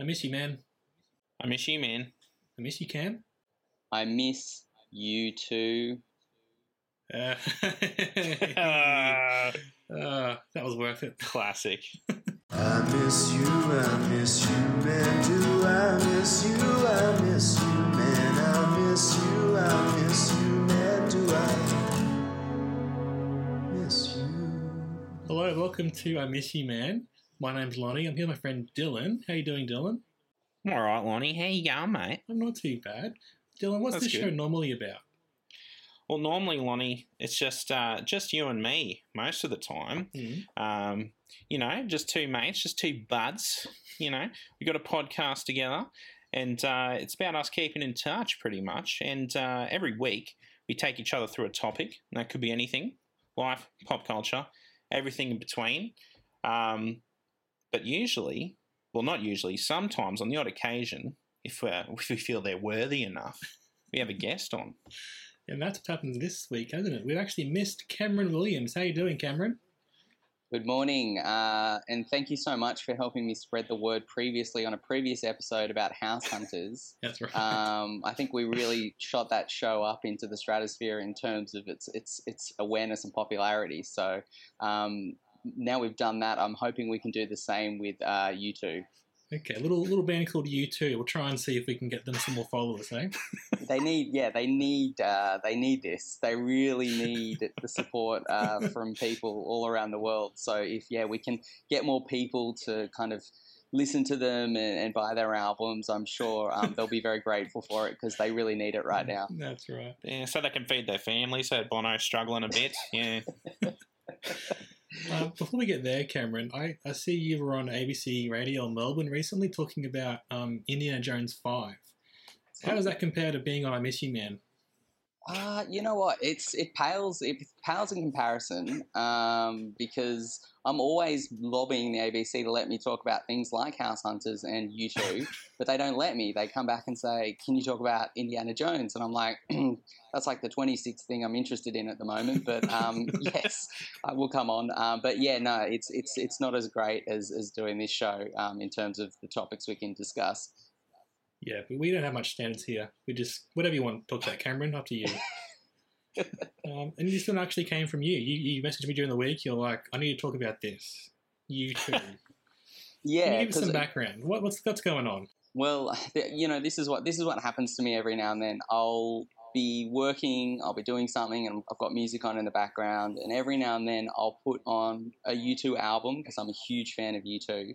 I miss you, man. I miss you, man. I miss you, Cam. I miss you too. Uh, Ah, uh, that was worth it. classic. I miss you, I miss you, man. Do I miss you? I miss you, man. I miss you, I miss you, man. Do I miss you? Hello, welcome to I Miss You, Man. My name's Lonnie. I'm here with my friend Dylan. How you doing, Dylan? I'm all right, Lonnie. How you going, mate? I'm not too bad. Dylan, what's That's this show normally about? Well, normally, Lonnie, it's just uh, just you and me most of the time. Hmm. Um, you know, just two mates, just two buds. You know, we got a podcast together, and uh, it's about us keeping in touch, pretty much. And uh, every week we take each other through a topic. That could be anything, life, pop culture, everything in between. Um, but usually, well, not usually. Sometimes, on the odd occasion, if uh, if we feel they're worthy enough, we have a guest on. And that's what happens this week, hasn't it? We've actually missed Cameron Williams. How you doing, Cameron? Good morning, uh, and thank you so much for helping me spread the word previously on a previous episode about house hunters. That's right. Um, I think we really shot that show up into the stratosphere in terms of its its its awareness and popularity. So um, now we've done that, I'm hoping we can do the same with uh, U2. okay, a little little band called U2. We'll try and see if we can get them some more followers, eh? They need, yeah, they need, uh, they need this. They really need the support uh, from people all around the world. So if yeah, we can get more people to kind of listen to them and, and buy their albums, I'm sure um, they'll be very grateful for it because they really need it right now. That's right. Yeah, so they can feed their family. So Bono's struggling a bit. Yeah. Uh, before we get there, Cameron, I, I see you were on ABC Radio Melbourne recently talking about um, Indiana Jones 5. How does that compare to being on I Miss You Man? Uh, you know what? It's it pales it pales in comparison um, because I'm always lobbying the ABC to let me talk about things like House Hunters and U2, but they don't let me. They come back and say, "Can you talk about Indiana Jones?" And I'm like, "That's like the 26th thing I'm interested in at the moment." But um, yes, I will come on. Um, but yeah, no, it's it's it's not as great as as doing this show um, in terms of the topics we can discuss. Yeah, but we don't have much standards here. We just, whatever you want to talk about, Cameron, up to you. um, and this one actually came from you. you. You messaged me during the week. You're like, I need to talk about this. U2. Can Yeah, you give us some background? What, what's, what's going on? Well, you know, this is what this is what happens to me every now and then. I'll be working, I'll be doing something, and I've got music on in the background, and every now and then I'll put on a U2 album because I'm a huge fan of U2.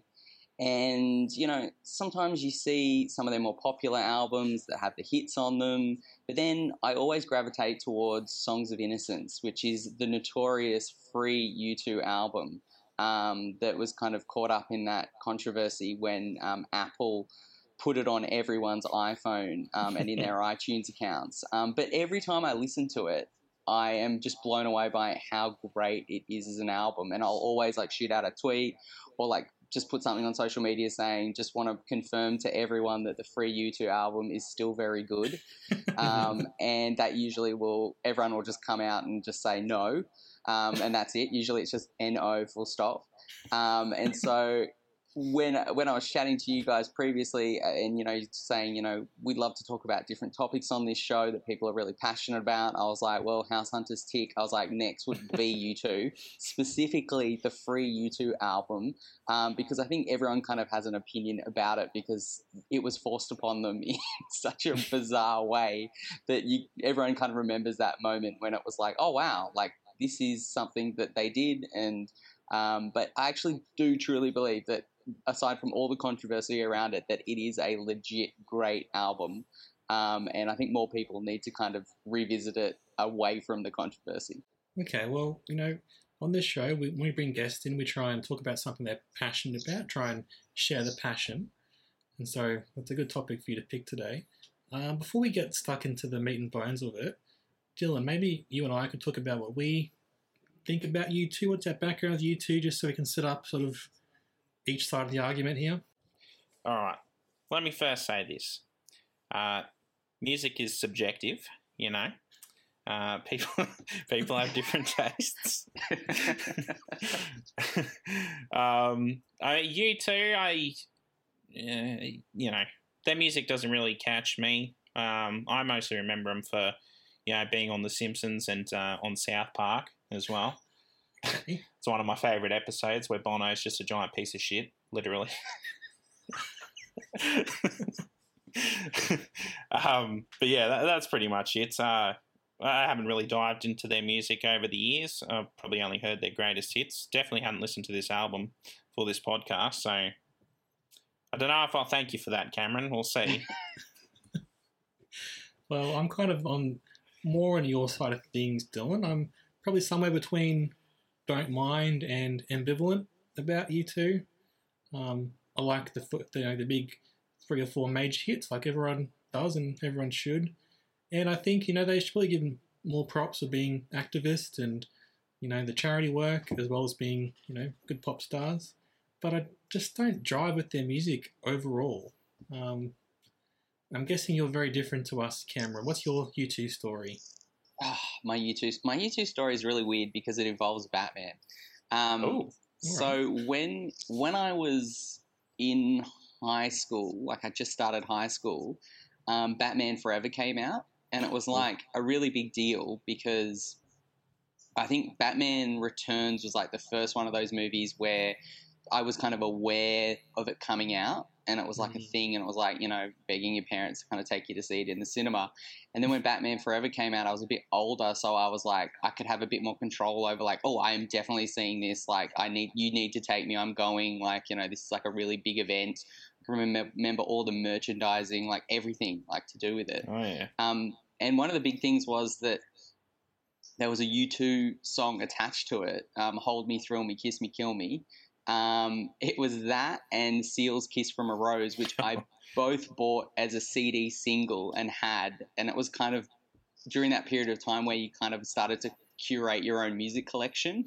And you know, sometimes you see some of their more popular albums that have the hits on them, but then I always gravitate towards Songs of Innocence, which is the notorious free U2 album um, that was kind of caught up in that controversy when um, Apple put it on everyone's iPhone um, and in their iTunes accounts. Um, but every time I listen to it, I am just blown away by how great it is as an album. And I'll always like shoot out a tweet or like just put something on social media saying, just want to confirm to everyone that the free U2 album is still very good. Um, and that usually will, everyone will just come out and just say no. Um, and that's it. Usually it's just N-O full stop. Um, and so when when I was chatting to you guys previously, uh, and you know, saying you know we'd love to talk about different topics on this show that people are really passionate about, I was like, well, House Hunters tick. I was like, next would be U2, specifically the free U2 album, um, because I think everyone kind of has an opinion about it because it was forced upon them in such a bizarre way that you everyone kind of remembers that moment when it was like, oh wow, like this is something that they did and. Um, but I actually do truly believe that aside from all the controversy around it, that it is a legit great album. Um, and I think more people need to kind of revisit it away from the controversy. Okay, well, you know, on this show, we, when we bring guests in, we try and talk about something they're passionate about, try and share the passion. And so that's a good topic for you to pick today. Um, before we get stuck into the meat and bones of it, Dylan, maybe you and I could talk about what we think about U2. What's our background of U2, just so we can set up sort of each side of the argument here? All right. Let me first say this. Uh, music is subjective, you know. Uh, people people have different tastes. um, I, U2, I, uh, you know, their music doesn't really catch me. Um, I mostly remember them for, you know, being on The Simpsons and uh, on South Park as well. It's one of my favourite episodes where Bono's just a giant piece of shit, literally. um, but yeah, that, that's pretty much it. Uh, I haven't really dived into their music over the years. I've probably only heard their greatest hits. Definitely hadn't listened to this album for this podcast, so I don't know if I'll thank you for that, Cameron. We'll see. Well, I'm kind of on more on your side of things, Dylan. I'm probably somewhere between don't mind and ambivalent about U2. Um, I like the, the you know, the big three or four major hits, like everyone does and everyone should. And I think you know they should probably give them more props for being activists and you know the charity work as well as being you know good pop stars. But I just don't drive with their music overall. Um, I'm guessing you're very different to us, Cameron. What's your U2 story? Ah, my U2 my U2 story is really weird because it involves Batman. Um, Oh, so when when I was in high school, like I just started high school, um, Batman Forever came out, and it was like a really big deal because I think Batman Returns was like the first one of those movies where I was kind of aware of it coming out. And it was like a Mm. thing, and it was like, you know, begging your parents to kind of take you to see it in the cinema. And then when Batman Forever came out, I was a bit older, so I was like, I could have a bit more control over, like, oh, I am definitely seeing this. Like, I need, you need to take me. I'm going. Like, you know, this is like a really big event. I can remember, remember all the merchandising, like everything, like to do with it. oh yeah. Um, and one of the big things was that there was a U2 song attached to it, um, Hold Me, Thrill Me, Kiss Me, Kill Me. Um, it was that and Seal's Kiss from a Rose, which I both bought as a CD single and had. And it was kind of during that period of time where you kind of started to curate your own music collection.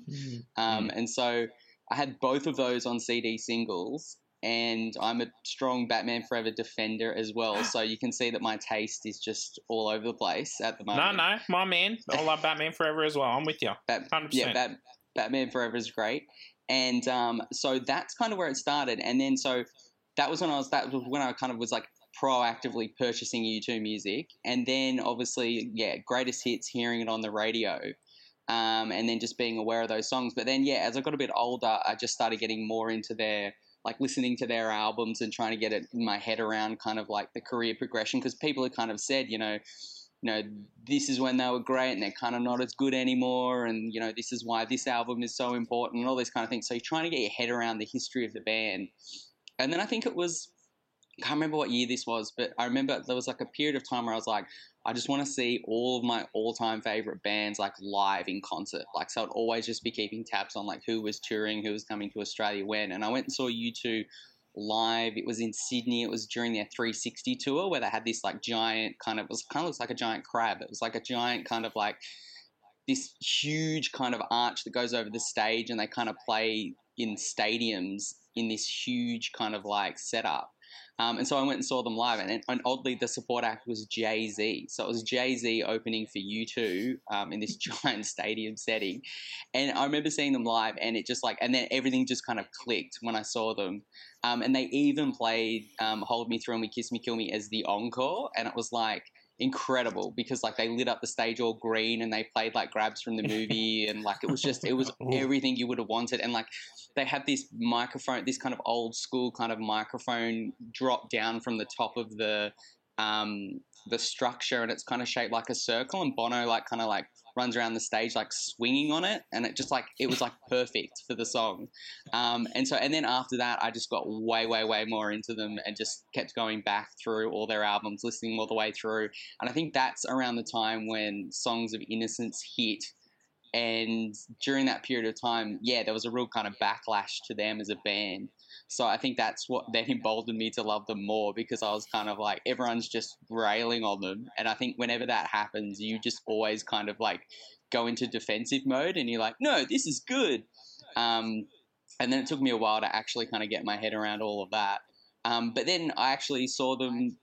Um, And so I had both of those on CD singles, and I'm a strong Batman Forever defender as well. So you can see that my taste is just all over the place at the moment. no, no, my man. I love Batman Forever as well. I'm with you. Bat- 100%. yeah, Bat- Batman Forever is great, and um, so that's kind of where it started. And then so that was when I was that was when I kind of was like proactively purchasing U2 music, and then obviously yeah, greatest hits, hearing it on the radio. Um, and then just being aware of those songs. But then, yeah, as I got a bit older, I just started getting more into their, like listening to their albums and trying to get it in my head around kind of like the career progression. Because people had kind of said, you know, you know, this is when they were great and they're kind of not as good anymore. And, you know, this is why this album is so important and all these kind of things. So you're trying to get your head around the history of the band. And then I think it was, I can't remember what year this was, but I remember there was like a period of time where I was like, I just want to see all of my all-time favorite bands like live in concert. Like, so I'd always just be keeping tabs on like who was touring, who was coming to Australia when. And I went and saw U2 live. It was in Sydney. It was during their 360 tour where they had this like giant kind of, it was kind of looks like a giant crab. It was like a giant kind of like this huge kind of arch that goes over the stage and they kind of play in stadiums in this huge kind of like setup. Um, and so I went and saw them live, and, and oddly, the support act was Jay Z. So it was Jay Z opening for U2 um, in this giant stadium setting. And I remember seeing them live, and it just like, and then everything just kind of clicked when I saw them. Um, and they even played um, Hold Me, Thrill Me, Kiss Me, Kill Me as the encore, and it was like, incredible because like they lit up the stage all green and they played like grabs from the movie and like it was just it was everything you would have wanted. And like they had this microphone this kind of old school kind of microphone drop down from the top of the um the structure and it's kind of shaped like a circle and Bono like kind of like runs around the stage like swinging on it and it just like it was like perfect for the song. Um, and so and then after that i just got way way way more into them and just kept going back through all their albums listening all the way through. And i think that's around the time when songs of innocence hit. And during that period of time, yeah, there was a real kind of backlash to them as a band. So I think that's what then emboldened me to love them more because I was kind of like everyone's just railing on them, and I think whenever that happens, you just always kind of like go into defensive mode, and you're like, no, this is good. Um, and then it took me a while to actually kind of get my head around all of that. Um, but then I actually saw them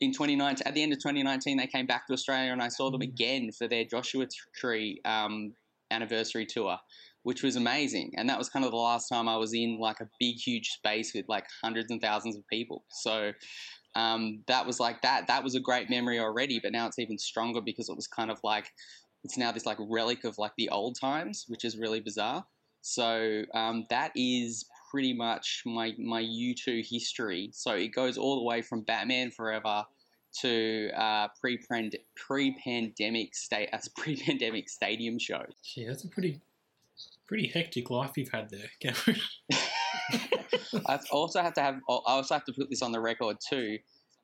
in 2019. At the end of 2019, they came back to Australia, and I saw them again for their Joshua Tree um, anniversary tour, which was amazing. And that was kind of the last time I was in like a big, huge space with like hundreds and thousands of people. So um, that was like that. That was a great memory already, but now it's even stronger because it was kind of like it's now this like relic of like the old times, which is really bizarre. So um, that is pretty much my my U2 history. So it goes all the way from Batman Forever to uh, pre pre pandemic state as pre pandemic stadium show. Gee, that's a pretty pretty hectic life you've had there, Cameron. I also have to have. I also have to put this on the record too.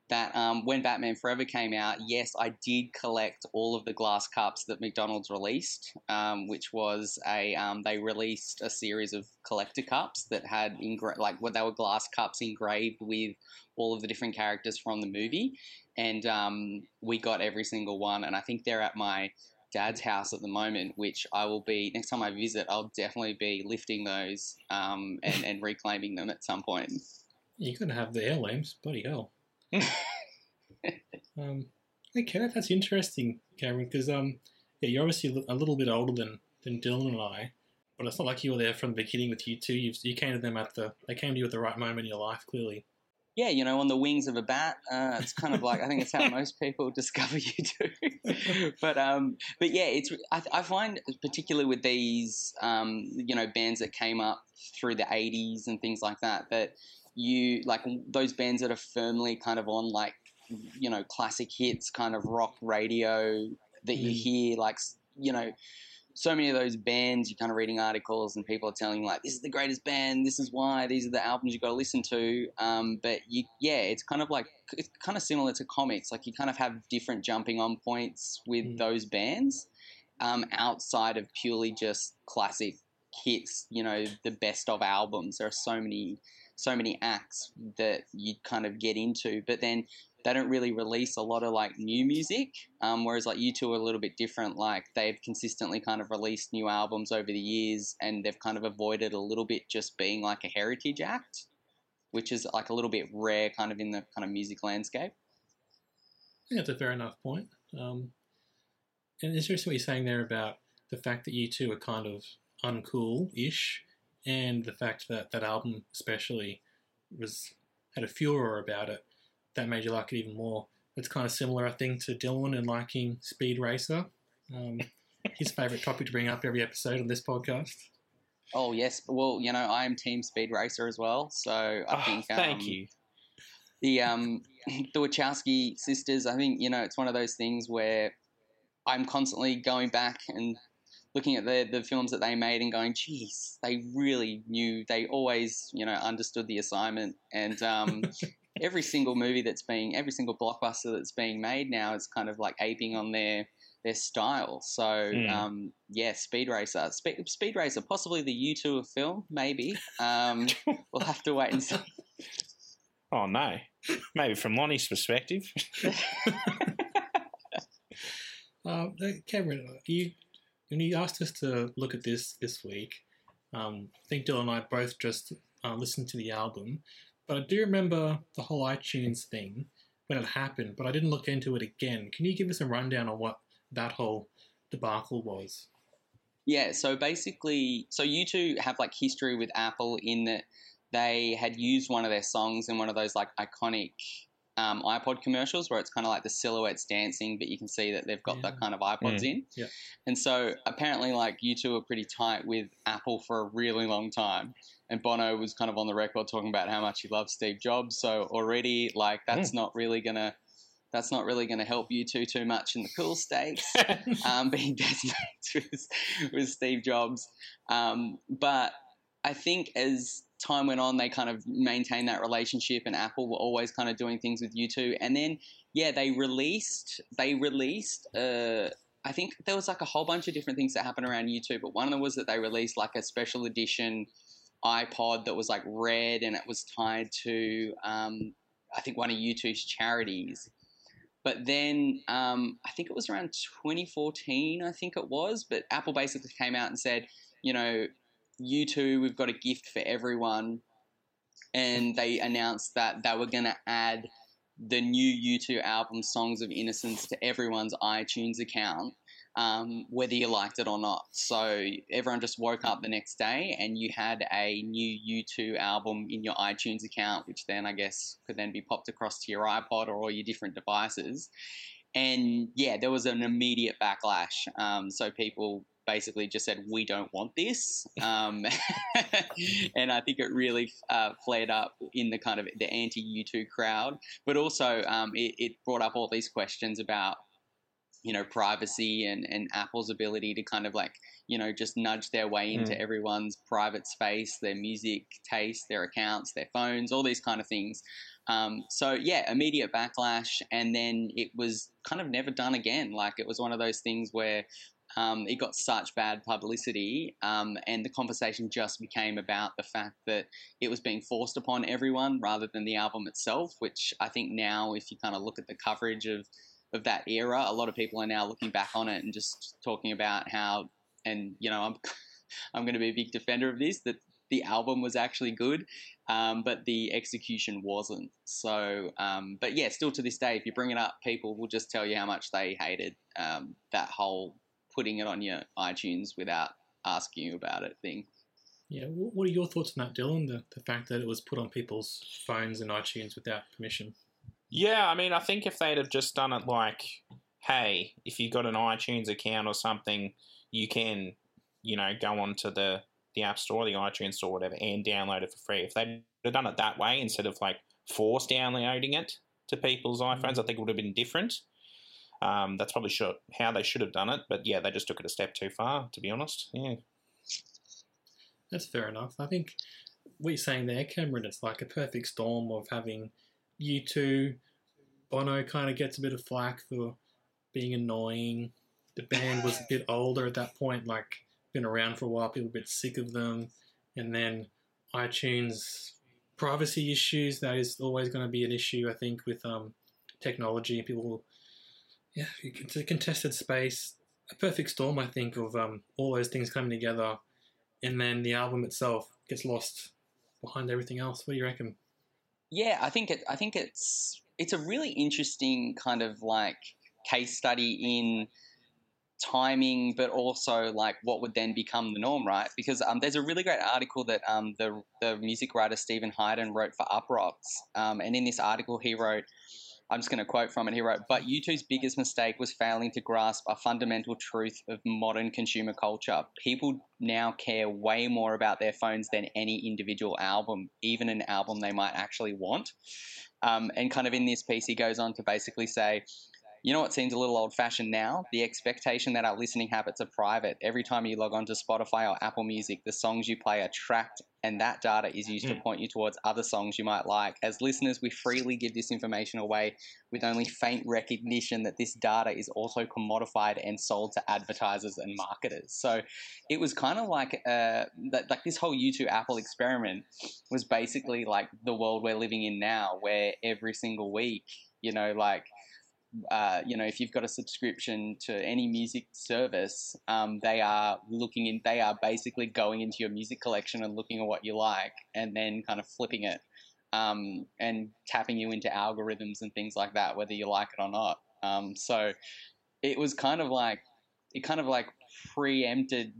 That um, when Batman Forever came out, yes, I did collect all of the glass cups that McDonald's released, um, which was a um, they released a series of collector cups that had like what they were glass cups engraved with all of the different characters from the movie, and um, we got every single one. And I think they're at my dad's house at the moment, which I will be next time I visit. I'll definitely be lifting those um, and, and reclaiming them at some point. You're gonna have the heirlooms, bloody hell. um, okay, that's interesting, Cameron, because um, yeah, you're obviously a little bit older than than Dylan and I, but it's not like you were there from the beginning with U2. You you came to them at the they came to you at the right moment in your life, clearly. Yeah, you know, on the wings of a bat. Uh, it's kind of like I think it's how most people discover U2. but um, but yeah, it's I, I find particularly with these um, you know bands that came up through the '80s and things like that that you like those bands that are firmly kind of on like you know classic hits kind of rock radio that you hear like you know so many of those bands you're kind of reading articles and people are telling you like this is the greatest band. This is why. These are the albums you've got to listen to. Um, but you yeah it's kind of like it's kind of similar to comics. Like you kind of have different jumping on points with Mm. those bands um, outside of purely just classic hits you know the best of albums. There are so many so many acts that you kind of get into. But then they don't really release a lot of like new music um, whereas like U2 are a little bit different like they've consistently kind of released new albums over the years and they've kind of avoided a little bit just being like a heritage act which is like a little bit rare kind of in the kind of music landscape I think that's a fair enough point. Um, and it's interesting what you're saying there about the fact that U2 are kind of uncool-ish, and the fact that that album especially was had a furor about it that made you like it even more. It's kind of similar, I think, to Dylan and liking Speed Racer. Um, his favourite topic to bring up every episode on this podcast. oh yes well you know i am team speed racer as well so i Oh, think um, thank you. the um the Wachowski sisters, I think you know it's one of those things where I'm constantly going back and looking at the the films that they made and going, geez, they really knew. They always you know understood the assignment, and um, every single movie that's being, every single blockbuster that's being made now is kind of like aping on their their style. So Mm. um, yeah, Speed Racer, Spe- Speed Racer, possibly the U2 of film, maybe. Um, we'll have to wait and see. Oh no, maybe from Lonnie's perspective. Um, uh, Cameron, you when you asked us to look at this this week, um, I think Dylan and I both just uh, listened to the album, but I do remember the whole iTunes thing when it happened, but I didn't look into it again. Can you give us a rundown on what that whole debacle was? Yeah, so basically, so U2 have like history with Apple in that they had used one of their songs in one of those like iconic um, iPod commercials where it's kind of like the silhouettes dancing, but you can see that they've got the Yeah. kind of iPods in. Yeah. And so apparently, like U2 are pretty tight with Apple for a really long time. And Bono was kind of on the record talking about how much he loves Steve Jobs. So already, like that's not really gonna. That's not really going to help U2 too much in the cool stakes um, being best mates with, with Steve Jobs. Um, but I think as time went on, they kind of maintained that relationship, and Apple were always kind of doing things with U2. And then, yeah, they released they released I think there was like a whole bunch of different things that happened around U2, but one of them was that they released like a special edition iPod that was like red and it was tied to um, I think one of U2's charities. But then um, I think it was around 2014, I think it was. But Apple basically came out and said, you know, U2, we've got a gift for everyone. And they announced that they were going to add the new U2 album, Songs of Innocence, to everyone's iTunes account um, whether you liked it or not. So everyone just woke up the next day and you had a new U2 album in your iTunes account, which then I guess could then be popped across to your iPod or all your different devices. And yeah, there was an immediate backlash. Um, so people basically just said, "We don't want this," um, and I think it really uh, flared up in the kind of the anti U2 crowd. But also, um, it, it brought up all these questions about you know privacy and and Apple's ability to kind of like you know just nudge their way into mm. everyone's private space, their music taste, their accounts, their phones, all these kind of things. Um, so yeah, immediate backlash, and then it was kind of never done again. Like it was one of those things where um, it got such bad publicity, um, and the conversation just became about the fact that it was being forced upon everyone rather than the album itself. Which I think now, if you kind of look at the coverage of of that era. A lot of people are now looking back on it and just talking about how, and you know, I'm I'm going to be a big defender of this that the album was actually good, um, but the execution wasn't. So, um, but yeah, still to this day, if you bring it up, people will just tell you how much they hated um, that whole putting it on your iTunes without asking you about it thing. Yeah, what are your thoughts on that, Dylan? The, the fact that it was put on people's phones and iTunes without permission? Yeah, I mean, I think if they'd have just done it like, hey, if you've got an iTunes account or something, you can, you know, go onto the the App Store, the iTunes Store, whatever, and download it for free. If they'd have done it that way instead of like force downloading it to people's iPhones, mm-hmm. I think it would have been different. Um, that's probably how they should have done it, but yeah, they just took it a step too far, to be honest. Yeah, that's fair enough. I think what you're saying there, Cameron, it's like a perfect storm of having U2. Bono kind of gets a bit of flack for being annoying. The band was a bit older at that point, like been around for a while, people a bit sick of them. And then iTunes privacy issues, that is always going to be an issue, I think, with um, technology. People, yeah, it's a contested space. A perfect storm, I think, of um, all those things coming together. And then the album itself gets lost behind everything else. What do you reckon? Yeah, I think it. I think it's it's a really interesting kind of like case study in timing, but also like what would then become the norm, right? Because um, there's a really great article that um, the the music writer Stephen Hyden wrote for Uproxx, um, and in this article he wrote I'm just going to quote from it. He wrote, But U2's biggest mistake was failing to grasp a fundamental truth of modern consumer culture. People now care way more about their phones than any individual album, even an album they might actually want. Um, and kind of in this piece, he goes on to basically say, you know what seems a little old fashioned now? The expectation that our listening habits are private. Every time you log on to Spotify or Apple Music, the songs you play are tracked, and that data is used mm. to point you towards other songs you might like. As listeners, we freely give this information away with only faint recognition that this data is also commodified and sold to advertisers and marketers. So it was kind of like uh, that, like this whole U2 Apple experiment was basically like the world we're living in now, where every single week, you know, like uh, you know, if you've got a subscription to any music service, um, they are looking in, they are basically going into your music collection and looking at what you like and then kind of flipping it um, and tapping you into algorithms and things like that, whether you like it or not. Um, so it was kind of like, it kind of like preempted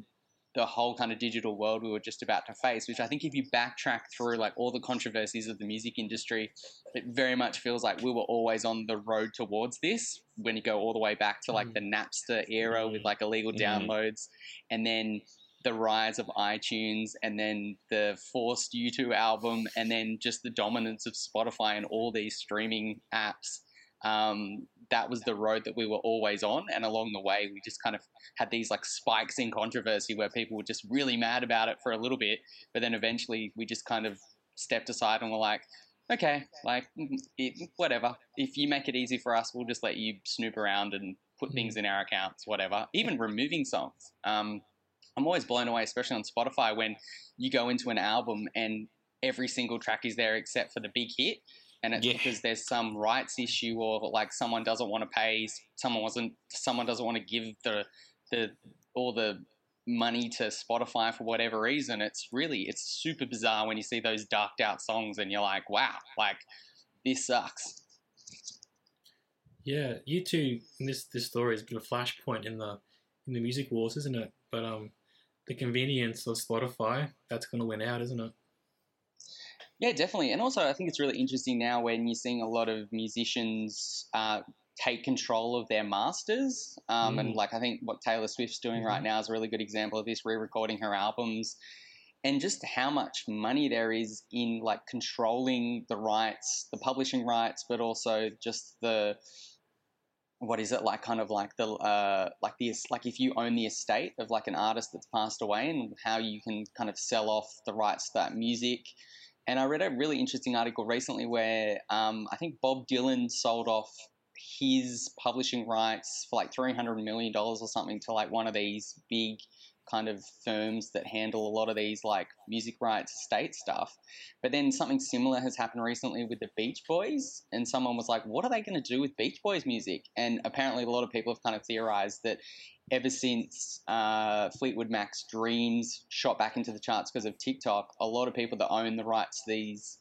the whole kind of digital world we were just about to face, which I think if you backtrack through like all the controversies of the music industry, it very much feels like we were always on the road towards this when you go all the way back to like mm. the Napster era with like illegal mm. downloads and then the rise of iTunes and then the forced U2 album and then just the dominance of Spotify and all these streaming apps. Um, that was the road that we were always on. And along the way, we just kind of had these like spikes in controversy where people were just really mad about it for a little bit. But then eventually we just kind of stepped aside and were like, okay, like, mm, mm, it, whatever. If you make it easy for us, we'll just let you snoop around and put hmm. things in our accounts, whatever. Even removing songs. Um, I'm always blown away, especially on Spotify, when you go into an album and every single track is there except for the big hit. And it's Yeah. because there's some rights issue, or like someone doesn't want to pay, someone wasn't, someone doesn't want to give the the all the money to Spotify for whatever reason. It's really it's super bizarre when you see those darked out songs and you're like, wow, like this sucks. Yeah, U2 this this story is of a flashpoint in the in the music wars, isn't it? But um, the convenience of Spotify that's going to win out, isn't it? Yeah, definitely. And also, I think it's really interesting now when you're seeing a lot of musicians uh, take control of their masters. Um, And Mm. like, I think what Taylor Swift's doing right Mhm. now is a really good example of this, re-recording her albums, and just how much money there is in like controlling the rights, the publishing rights, but also just the what is it like kind of like the uh like the like if you own the estate of like an artist that's passed away and how you can kind of sell off the rights to that music and I read a really interesting article recently where um, I think Bob Dylan sold off his publishing rights for like three hundred million dollars or something to like one of these big kind of firms that handle a lot of these like music rights estate stuff. But then something similar has happened recently with the Beach Boys, and someone was like, "What are they going to do with Beach Boys music?" And apparently, a lot of people have kind of theorized that ever since uh, Fleetwood Mac's Dreams shot back into the charts because of TikTok, a lot of people that own the rights to these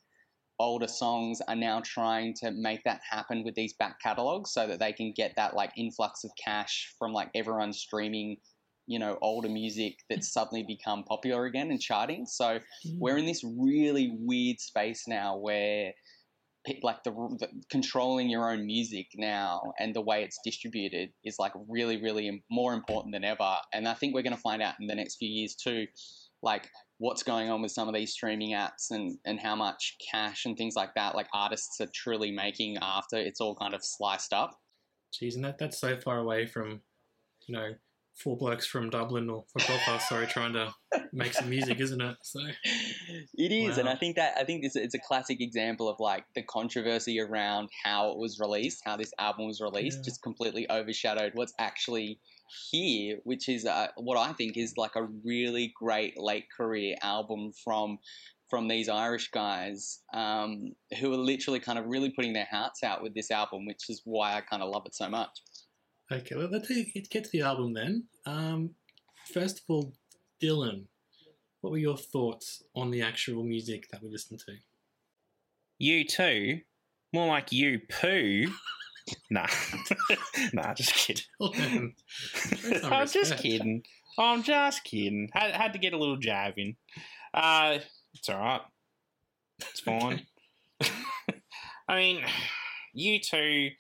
older songs are now trying to make that happen with these back catalogs so that they can get that like influx of cash from like everyone streaming you know older music that's suddenly become popular again and charting. So we're in this really weird space now where like the, the controlling your own music now and the way it's distributed is like really really more important than ever. And i think we're going to find out in the next few years too like what's going on with some of these streaming apps and and how much cash and things like that like artists are truly making after it's all kind of sliced up. Jeez, and that that's so far away from, you know, four blokes from Dublin or from Belfast, sorry, trying to make some music, isn't it? So It is, and I think that I think this it's a classic example of like the controversy around how it was released, how this album was released, Yeah. just completely overshadowed what's actually here, which is uh, what I think is like a really great late career album from from these Irish guys um, who are literally kind of really putting their hearts out with this album, which is why I kind of love it so much. Okay, well, let's get to the album then. Um, first of all, Dylan, what were your thoughts on the actual music that we listened to? U2? More like you poo. nah. nah, just kidding. Dylan, show some I'm just kidding. I'm just kidding. Had, had to get a little jab in. Uh, it's alright. It's fine. I mean, U2,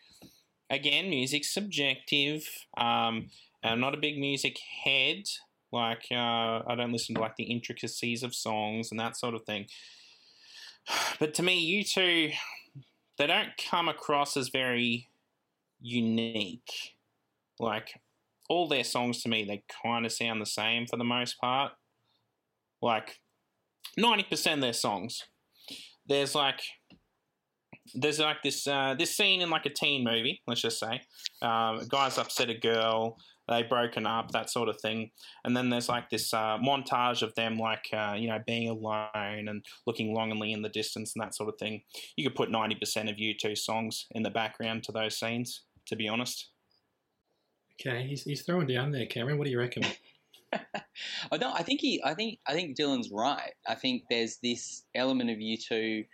again, music's subjective. Um, I'm not a big music head. Like, uh, I don't listen to like the intricacies of songs and that sort of thing. But to me, U2, they don't come across as very unique. Like, all their songs to me, they kind of sound the same for the most part. Like, 90% of their songs, there's like, there's like this uh, this scene in like a teen movie, let's just say. Um, a guy's upset a girl, they broken up, that sort of thing. And then there's like this uh, montage of them like, uh, you know, being alone and looking longingly in the distance and that sort of thing. You could put 90% of U2 songs in the background to those scenes, to be honest. Okay, he's, he's throwing down there, Cameron. What do you reckon? I don't. I think he. I think. I think Dylan's right. I think there's this element of U2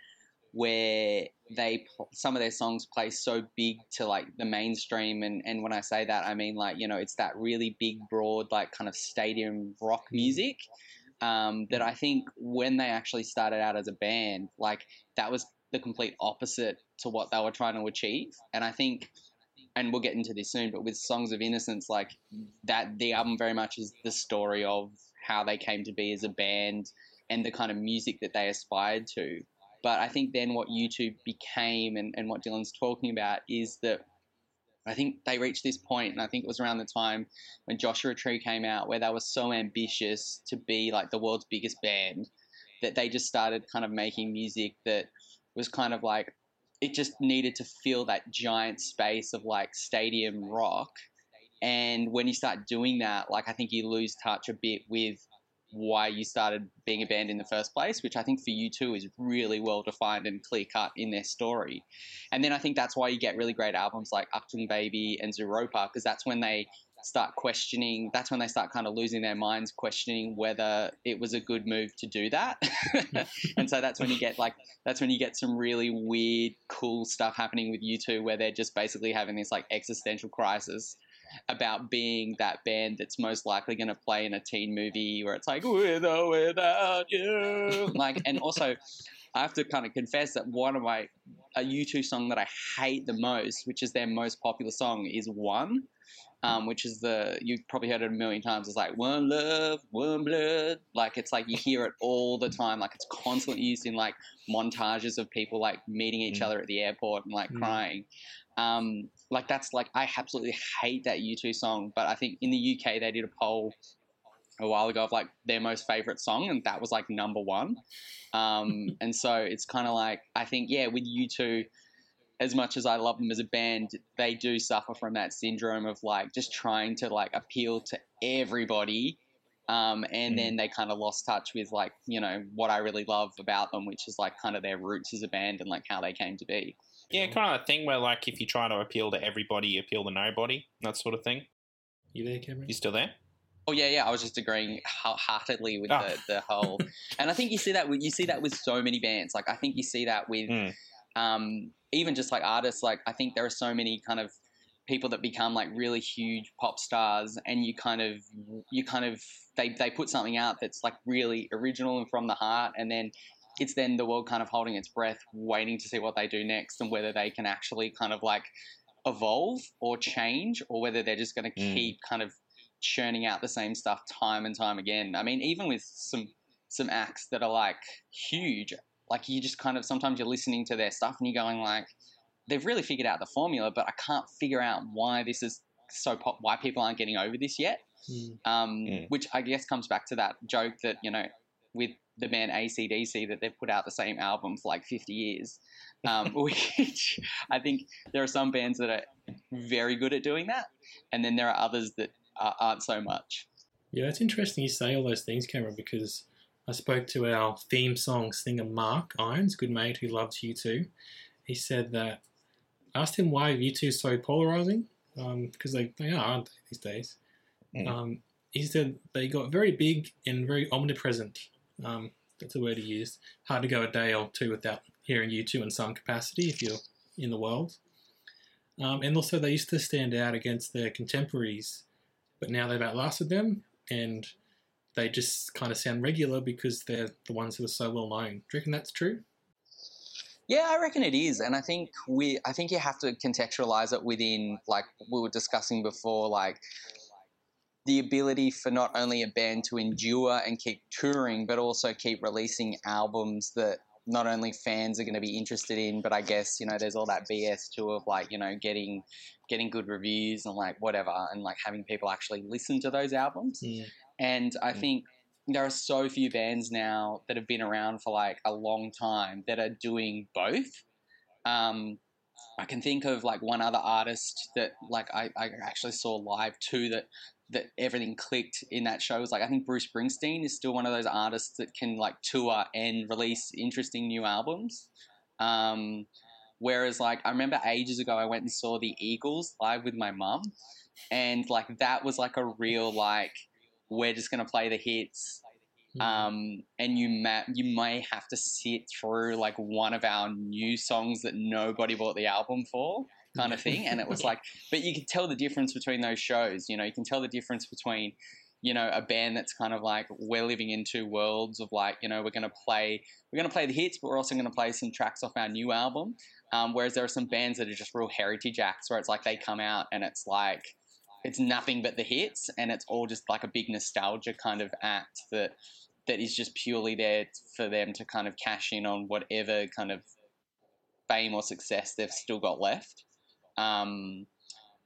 where they some of their songs play so big to like the mainstream, and and when I say that, I mean like you know it's that really big, broad, like kind of stadium rock music. Um, that I think when they actually started out as a band, like that was the complete opposite to what they were trying to achieve, and I think. And we'll get into this soon, but with Songs of Innocence, like that the album very much is the story of how they came to be as a band and the kind of music that they aspired to. But I think then what U2 became and, and what Dylan's talking about is that I think they reached this point, and I think it was around the time when Joshua Tree came out, where they were so ambitious to be like the world's biggest band that they just started kind of making music that was kind of like it just needed to fill that giant space of like stadium rock. And when you start doing that, like I think you lose touch a bit with why you started being a band in the first place, which I think for U2 is really well defined and clear cut in their story. And then I think that's why you get really great albums like Achtung Baby and Zooropa, because that's when they start questioning, that's when they start kind of losing their minds, questioning whether it was a good move to do that. and so that's when you get like, that's when you get some really weird, cool stuff happening with U2 where they're just basically having this like existential crisis about being that band that's most likely going to play in a teen movie where it's like with or without you like and also i have to kind of confess that one of my a u2 song that i hate the most which is their most popular song is one um, which is the you've probably heard it a million times. It's like one love, one blood. Like it's like you hear it all the time. Like it's constantly used in like montages of people like meeting each Mm. other at the airport and like Mm. crying. Um, like that's like I absolutely hate that U2 song. But I think in the UK they did a poll a while ago of like their most favorite song, and that was like number one. Um, and so it's kind of like I think yeah with U2 as much as I love them as a band, they do suffer from that syndrome of like just trying to like appeal to everybody. Um, and Mm. then they kind of lost touch with like, you know, what I really love about them, which is like kind of their roots as a band and like how they came to be. Yeah, kind of a thing where like if you try to appeal to everybody, you appeal to nobody. That sort of thing. You there, Cameron? You still there? Oh yeah, yeah. I was just agreeing heartedly with Oh. the, the whole, and I think you see that with, you see that with so many bands. Like I think you see that with Mm. um, even just like artists. Like I think there are so many kind of people that become like really huge pop stars, and you kind of you kind of they they put something out that's like really original and from the heart, and then it's then the world kind of holding its breath, waiting to see what they do next and whether they can actually kind of like evolve or change, or whether they're just going to Mm. keep kind of churning out the same stuff time and time again. I mean, even with some some acts that are like huge, like you just kind of sometimes you're listening to their stuff and you're going like, they've really figured out the formula, but I can't figure out why this is so pop, why people aren't getting over this yet. Mm. Um, Mm. Which I guess comes back to that joke that you know with the band ACDC that they've put out the same album for like 50 years. Um, which I think there are some bands that are very good at doing that, and then there are others that are, aren't so much. Yeah, it's interesting you say all those things, Cameron, because I spoke to our theme song singer Mark Irons, good mate who loves U2. He said that I asked him why U2 is so polarizing, because they, they are, aren't they, these days? Mm. Um, he said they got very big and very omnipresent. Um, that's a word he used. Hard to go a day or two without hearing U2 in some capacity if you're in the world. Um, and also, they used to stand out against their contemporaries, but now they've outlasted them and they just kind of sound regular because they're the ones who are so well known. Do you reckon that's true? Yeah, I reckon it is, and I think we, I think you have to contextualize it within, like we were discussing before, like the ability for not only a band to endure and keep touring, but also keep releasing albums that not only fans are going to be interested in, but I guess you know there's all that BS too of like you know getting getting good reviews and like whatever, and like having people actually listen to those albums. Mm. And I think there are so few bands now that have been around for like a long time that are doing both. Um, I can think of like one other artist that like I, I actually saw live too that that everything clicked in that show was like I think Bruce Springsteen is still one of those artists that can like tour and release interesting new albums. Um, whereas like I remember ages ago I went and saw the Eagles live with my mum, and like that was like a real like we're just gonna play the hits Mm. um, and you ma- you may have to sit through like one of our new songs that nobody bought the album for kind of thing and it was like but you can tell the difference between those shows you know you can tell the difference between you know a band that's kind of like we're living in two worlds of like you know we're going to play we're going to play the hits but we're also going to play some tracks off our new album. Um, whereas there are some bands that are just real heritage acts where it's like they come out and it's like it's nothing but the hits and it's all just like a big nostalgia kind of act that that is just purely there for them to kind of cash in on whatever kind of fame or success they've still got left um,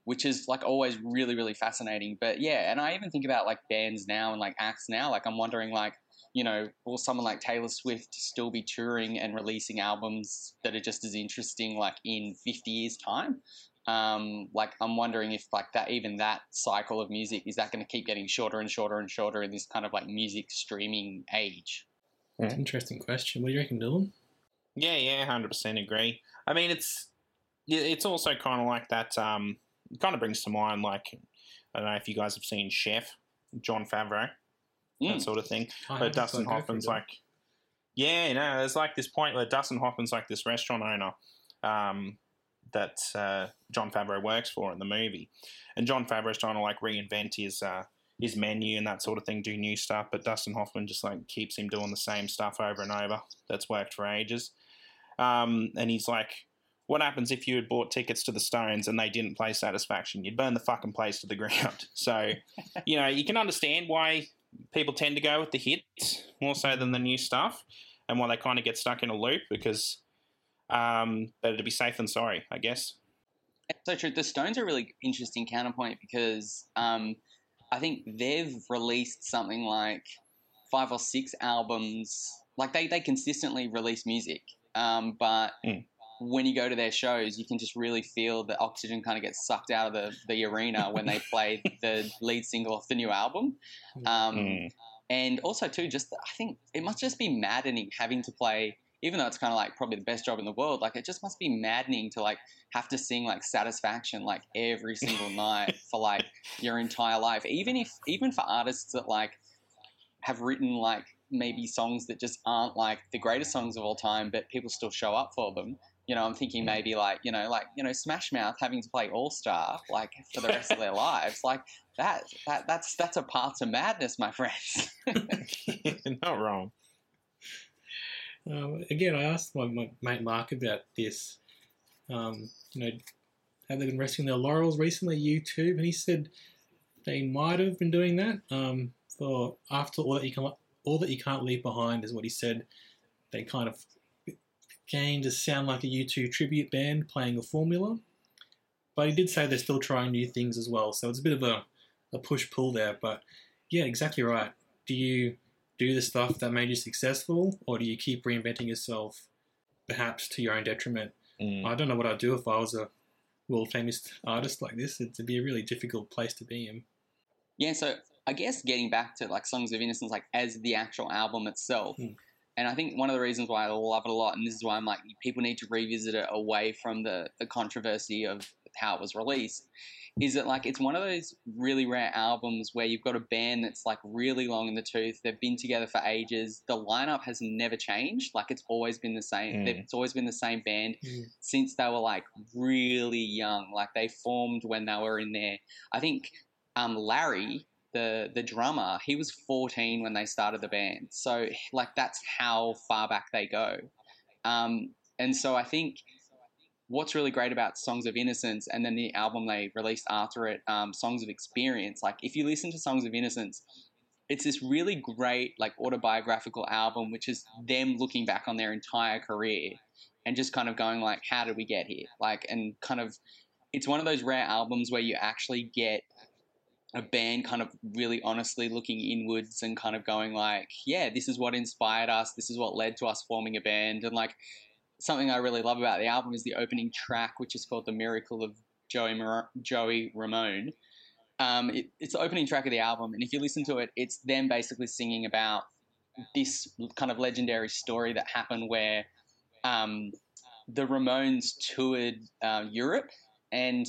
which is like always really really fascinating but yeah and i even think about like bands now and like acts now like i'm wondering like you know will someone like taylor swift still be touring and releasing albums that are just as interesting like in 50 years time Um, like I'm wondering if like that even that cycle of music is that going to keep getting shorter and shorter and shorter in this kind of like music streaming age. It's an interesting question. What do you reckon, Dylan? Yeah, yeah, hundred percent agree. I mean, it's yeah, it's also kind of like that. Um, kind of brings to mind like I don't know if you guys have seen Chef, Jon Favreau, Mm. that sort of thing. I But Dustin so go for it, Hoffman's like, yeah, you know, there's like this point where Dustin Hoffman's like this restaurant owner um, that uh, Jon Favreau works for in the movie, and Jon Favreau's trying to like reinvent his uh, his menu and that sort of thing, do new stuff. But Dustin Hoffman just like keeps him doing the same stuff over and over. That's worked for ages. Um, and he's like, what happens if you had bought tickets to the Stones and they didn't play Satisfaction? You'd burn the fucking place to the ground. So, you know, you can understand why people tend to go with the hits more so than the new stuff and why they kind of get stuck in a loop because um, better to be safe than sorry, I guess. So true. The Stones are a really interesting counterpoint because um, I think they've released something like five or six albums. Like they, they consistently release music, um, but Mm. When you go to their shows, you can just really feel the oxygen kind of gets sucked out of the, the arena when they play the lead single off the new album. Um, Mm. and also too just i think it must just be maddening having to play even though it's kind of like probably the best job in the world like it just must be maddening to like have to sing like satisfaction like every single night for like your entire life even if even for artists that like have written like maybe songs that just aren't like the greatest songs of all time but people still show up for them you know i'm thinking maybe like you know like you know smash mouth having to play all star like for the rest of their lives like that that that's that's a path to madness my friends Not wrong. Um, again, I asked my, my mate Mark about this. Um, you know, have they been resting their laurels recently? U2, and he said they might have been doing that. Um, for after all that you can, all that you can't leave behind is what he said. They kind of gained to sound like a U2 tribute band playing a formula, but he did say they're still trying new things as well. So it's a bit of a, a push pull there. But yeah, exactly right. Do you do the stuff that made you successful, or do you keep reinventing yourself, perhaps to your own detriment? Mm. I don't know what I'd do if I was a world famous artist like this. It'd be a really difficult place to be in. Yeah, so I guess getting back to like Songs of Innocence, like as the actual album itself, Hmm. And I think one of the reasons why I love it a lot, and this is why I'm like, people need to revisit it away from the the controversy of how it was released, is that like it's one of those really rare albums where you've got a band that's like really long in the tooth. They've been together for ages. The lineup has never changed. Like it's always been the same. They've- It's always been the same band Mm. since they were like really young. Like they formed when they were in there. I think um, Larry, the the drummer, he was 14 when they started the band. So like that's how far back they go. Um, and so I think what's really great about Songs of Innocence and then the album they released after it, um, Songs of Experience. Like if you listen to Songs of Innocence, it's this really great like autobiographical album, which is them looking back on their entire career and just kind of going like, how did we get here? Like, and kind of, it's one of those rare albums where you actually get a band kind of really honestly looking inwards and kind of going like, yeah, this is what inspired us. This is what led to us forming a band. And like something I really love about the album is the opening track, which is called "The Miracle of Joey Mar- Joey Ramone." Um, it, it's the opening track of the album, and if you listen to it, it's them basically singing about this kind of legendary story that happened where um, the Ramones toured uh, Europe, and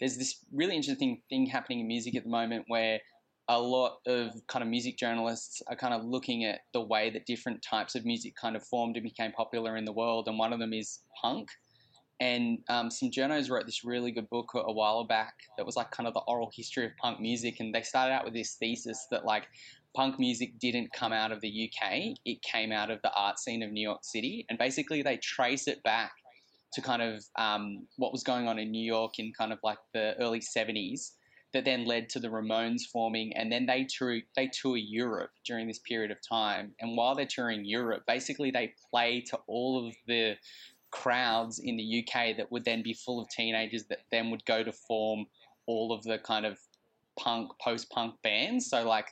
there's this really interesting thing happening in music at the moment where a lot of kind of music journalists are kind of looking at the way that different types of music kind of formed and became popular in the world, and one of them is punk. And um, some journos wrote this really good book a while back that was like kind of the oral history of punk music, and they started out with this thesis that like punk music didn't come out of the UK; it came out of the art scene of New York City, and basically they trace it back to kind of um, what was going on in New York in kind of like the early 70s that then led to the Ramones forming and then they tour they tour Europe during this period of time. And while they're touring Europe basically they play to all of the crowds in the UK that would then be full of teenagers that then would go to form all of the kind of punk post-punk bands. So like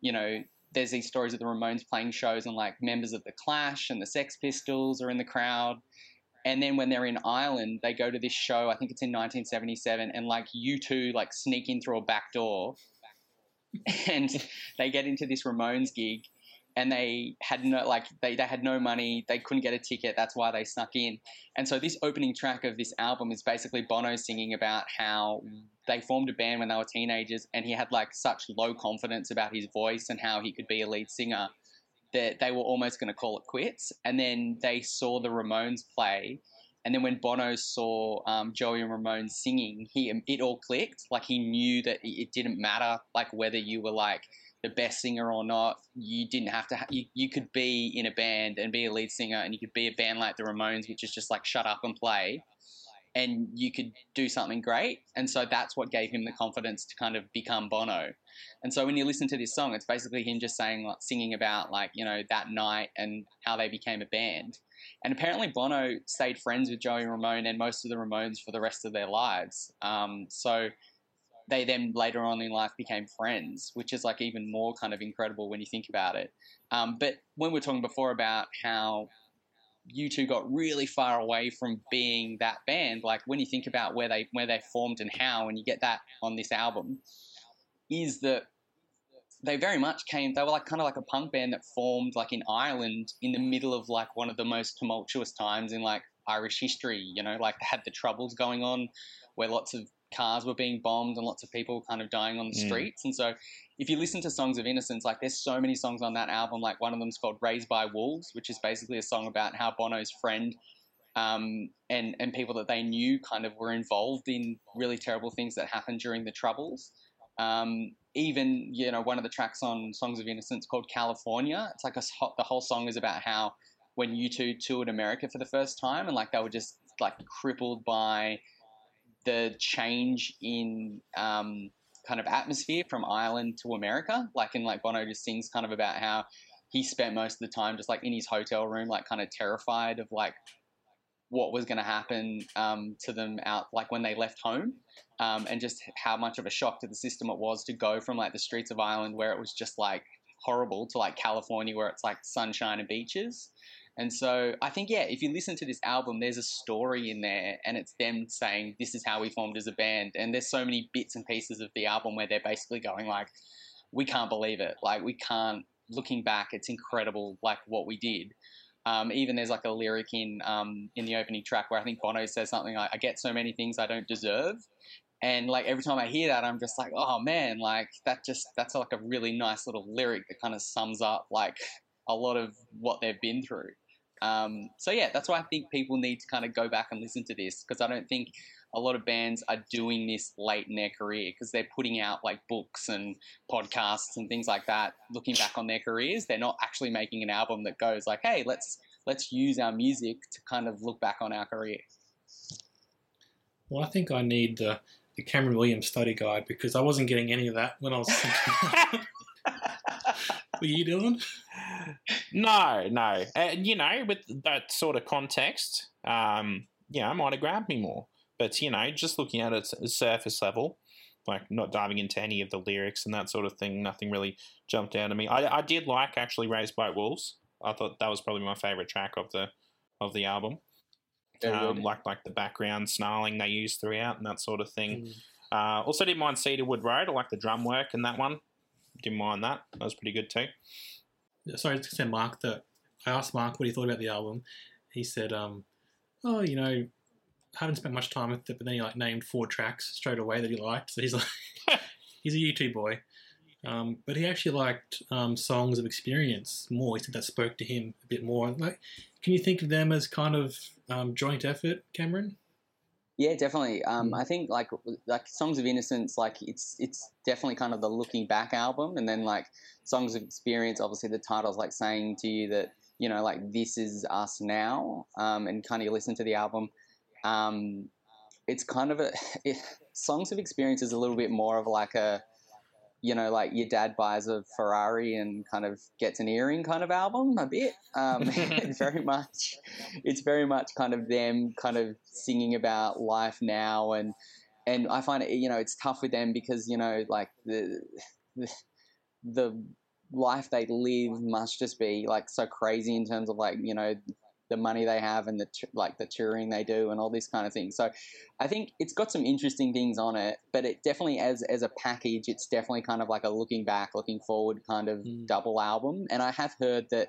you know there's these stories of the Ramones playing shows and like members of the Clash and the Sex Pistols are in the crowd And then when they're in Ireland, they go to this show. I think it's in 1977, and like U2 like sneak in through a back door, and they get into this Ramones gig, and they had no like they, they had no money they couldn't get a ticket that's why they snuck in and so this opening track of this album is basically bono singing about how they formed a band when they were teenagers and he had like such low confidence about his voice and how he could be a lead singer that they were almost going to call it quits and then they saw the ramones play and then when Bono saw um, Joey and Ramone singing, he it all clicked. Like he knew that it didn't matter, like whether you were like the best singer or not. You didn't have to. Ha- you, you could be in a band and be a lead singer, and you could be a band like the Ramones, which is just like shut up and play, and you could do something great. And so that's what gave him the confidence to kind of become Bono. And so when you listen to this song, it's basically him just saying, like, singing about like you know that night and how they became a band. And apparently Bono stayed friends with Joey Ramone and most of the Ramones for the rest of their lives. Um, so they then later on in life became friends, which is like even more kind of incredible when you think about it. Um, but when we are talking before about how U2 got really far away from being that band, like when you think about where they where they formed and how, and you get that on this album, is that they very much came. They were like kind of like a punk band that formed like in Ireland in the middle of like one of the most tumultuous times in like Irish history. You know, like they had the troubles going on, where lots of cars were being bombed and lots of people kind of dying on the mm. streets. And so, if you listen to Songs of Innocence, like there's so many songs on that album. Like one of them's called "Raised by Wolves," which is basically a song about how Bono's friend um, and and people that they knew kind of were involved in really terrible things that happened during the Troubles. Um, even you know one of the tracks on Songs of Innocence called California. It's like a, the whole song is about how when U2 toured America for the first time and like they were just like crippled by the change in um, kind of atmosphere from Ireland to America. Like, in like Bono just sings kind of about how he spent most of the time just like in his hotel room, like kind of terrified of like what was going to happen um, to them out like when they left home, um, and just how much of a shock to the system it was to go from like the streets of Ireland where it was just like horrible to like California where it's like sunshine and beaches. And so I think, yeah, if you listen to this album, there's a story in there and it's them saying, this is how we formed as a band. And there's so many bits and pieces of the album where they're basically going like, we can't believe it. Like we can't, looking back, it's incredible like what we did. Um, even there's like a lyric in um, in the opening track where I think Bono says something like, "I get so many things I don't deserve," and like every time I hear that, I'm just like, "Oh man!" Like that just that's like a really nice little lyric that kind of sums up like a lot of what they've been through. Um, so yeah, that's why I think people need to kind of go back and listen to this because I don't think a lot of bands are doing this late in their career because they're putting out like books and podcasts and things like that. Looking back on their careers, they're not actually making an album that goes like, "Hey, let's let's use our music to kind of look back on our career." Well, I think I need the the Cameron Williams study guide because I wasn't getting any of that when I was. Were you doing? No, no. And, you know, with that sort of context, um, you know, it might have grabbed me more. But, you know, just looking at it at surface level, like not diving into any of the lyrics and that sort of thing, nothing really jumped out at me. I, I did like actually Raised by Wolves. I thought that was probably my favorite track of the of the album. Um, like like the background snarling they used throughout and that sort of thing. Mm. Uh, also didn't mind Cedarwood Road. I like the drum work in that one. Didn't mind that. That was pretty good too sorry, to say Mark that I asked Mark what he thought about the album. He said, um, "Oh, you know, haven't spent much time with it, but then he like named four tracks straight away that he liked. So he's like, he's a U2 boy." Um, but he actually liked um, songs of experience more. He said that spoke to him a bit more. Like, can you think of them as kind of um, joint effort, Cameron? Yeah, definitely. Um, mm. I think like like Songs of Innocence, like it's it's definitely kind of the looking back album, and then like Songs of Experience, obviously the title's like saying to you that you know like this is us now, um, and kind of you listen to the album. Um, it's kind of a it, Songs of Experience is a little bit more of like a you know, like your dad buys a Ferrari and kind of gets an earring kind of album a bit. Um, it's very much, it's very much kind of them kind of singing about life now and and I find it, you know, it's tough with them because you know, like the the, the life they live must just be like so crazy in terms of like you know the money they have and the like the touring they do and all these kind of things. So I think it's got some interesting things on it, but it definitely as as a package, it's definitely kind of like a looking back, looking forward kind of Mm. double album. And I have heard that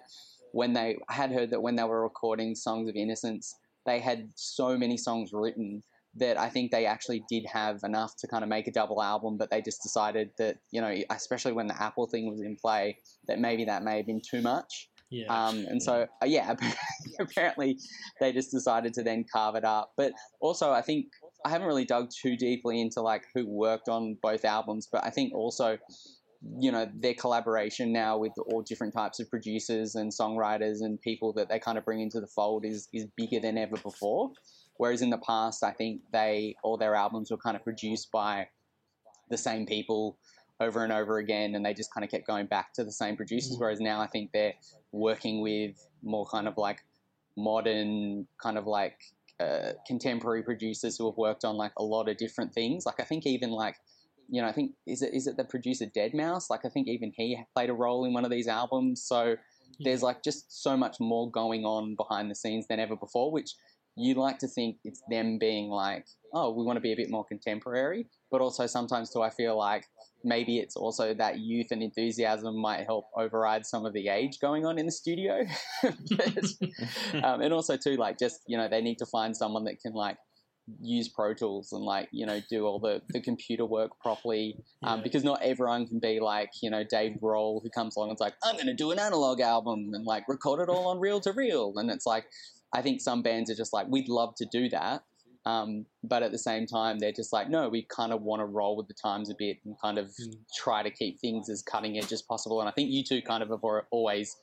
when they I had heard that when they were recording Songs of Innocence, they had so many songs written that I think they actually did have enough to kind of make a double album, but they just decided that, you know, especially when the Apple thing was in play, that maybe that may have been too much. Yeah. Um, and so, uh, yeah, apparently they just decided to then carve it up. But also, I think I haven't really dug too deeply into like who worked on both albums, but I think also, you know, their collaboration now with all different types of producers and songwriters and people that they kind of bring into the fold is is bigger than ever before. Whereas in the past, I think they all their albums were kind of produced by the same people over and over again, and they just kind of kept going back to the same producers. Mhm. Whereas now, I think they're working with more kind of like modern, kind of like uh, contemporary producers who have worked on like a lot of different things. Like I think even like you know I think is it is it the producer Dead Mouse? Like I think even he played a role in one of these albums. So there's like just so much more going on behind the scenes than ever before, which you like to think it's them being like, oh, we want to be a bit more contemporary, but also sometimes too, I feel like maybe it's also that youth and enthusiasm might help override some of the age going on in the studio. But, um, and also too, like just you know, they need to find someone that can like use Pro Tools and like you know do all the the computer work properly um, Yeah. because not everyone can be like you know Dave Grohl who comes along and's like I'm going to do an analog album and like record it all on reel to reel and it's like I think some bands are just like we'd love to do that um, but at the same time they're just like no we kind of want to roll with the times a bit and kind of Mm. try to keep things as cutting edge as possible and I think U2 kind of have always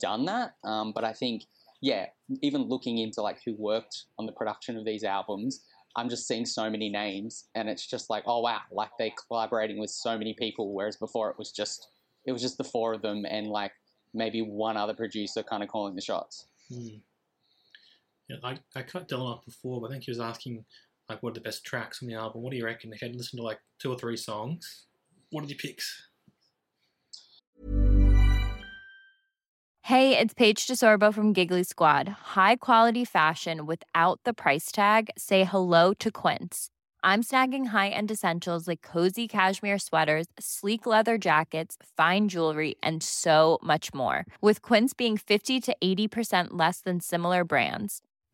done that um, but I think yeah even looking into like who worked on the production of these albums I'm just seeing so many names, and it's just like, oh wow, like they're collaborating with so many people. Whereas before it was just, it was just the four of them and like maybe one other producer kind of calling the shots. Mm. I, I cut Dylan off before, but I think he was asking like what are the best tracks on the album. What do you reckon? If He had listened to like two or three songs. What are your picks? Hey, it's Paige DeSorbo from Giggly Squad. High quality fashion without the price tag. Say hello to Quince. I'm snagging high-end essentials like cozy cashmere sweaters, sleek leather jackets, fine jewelry, and so much more. With Quince being 50 to 80% less than similar brands.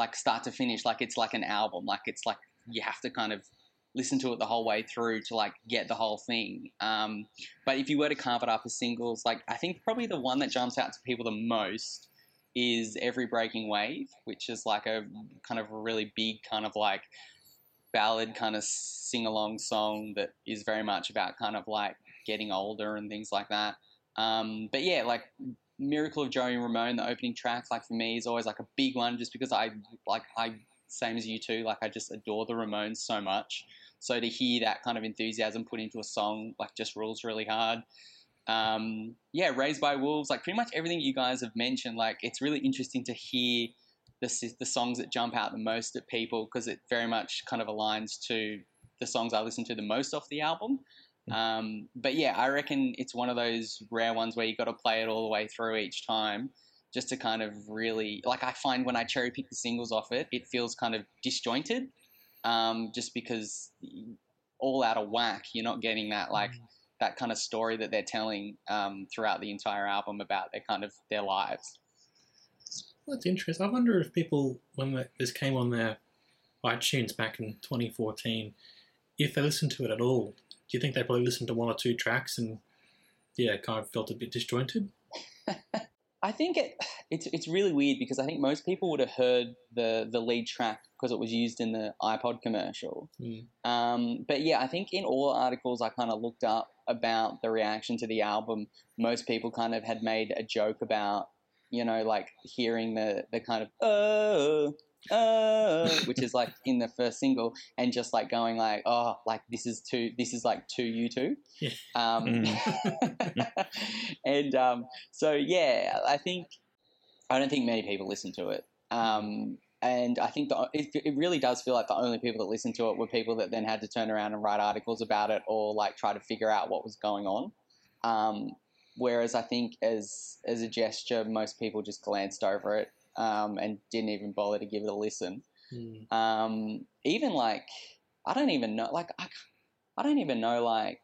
like start to finish, like it's like an album, like it's like you have to kind of listen to it the whole way through to like get the whole thing. Um, but if you were to carve it up as singles, like I think probably the one that jumps out to people the most is Every Breaking Wave, which is like a kind of a really big kind of like ballad kind of sing along song that is very much about kind of like getting older and things like that. Um, but yeah, like Miracle of Joey Ramone, the opening track, like for me is always like a big one just because I like I same as you two, like I just adore the Ramones so much. So to hear that kind of enthusiasm put into a song like just rules really hard. Um, yeah, Raised by Wolves, like pretty much everything you guys have mentioned, like it's really interesting to hear the the songs that jump out the most at people because it very much kind of aligns to the songs I listen to the most off the album. Um, but yeah, I reckon it's one of those rare ones where you got to play it all the way through each time, just to kind of really like. I find when I cherry pick the singles off it, it feels kind of disjointed, um, just because all out of whack. You're not getting that like that kind of story that they're telling um, throughout the entire album about their kind of their lives. Well, that's interesting. I wonder if people, when this came on their iTunes back in 2014, if they listened to it at all, do you think they probably listened to one or two tracks and yeah, kind of felt a bit disjointed? I think it it's it's really weird because I think most people would have heard the the lead track because it was used in the iPod commercial. Mm. Um, but yeah, I think in all articles I kind of looked up about the reaction to the album, most people kind of had made a joke about you know like hearing the the kind of oh uh, which is like in the first single, and just like going like, oh, like this is too, this is like too U2, Yeah. um, and um, so yeah, I think I don't think many people listen to it, um, and I think the, it, it really does feel like the only people that listened to it were people that then had to turn around and write articles about it or like try to figure out what was going on. Um, whereas I think as as a gesture, most people just glanced over it um, and didn't even bother to give it a listen. Mm. Um, even like, I don't even know, like, I, I don't even know, like,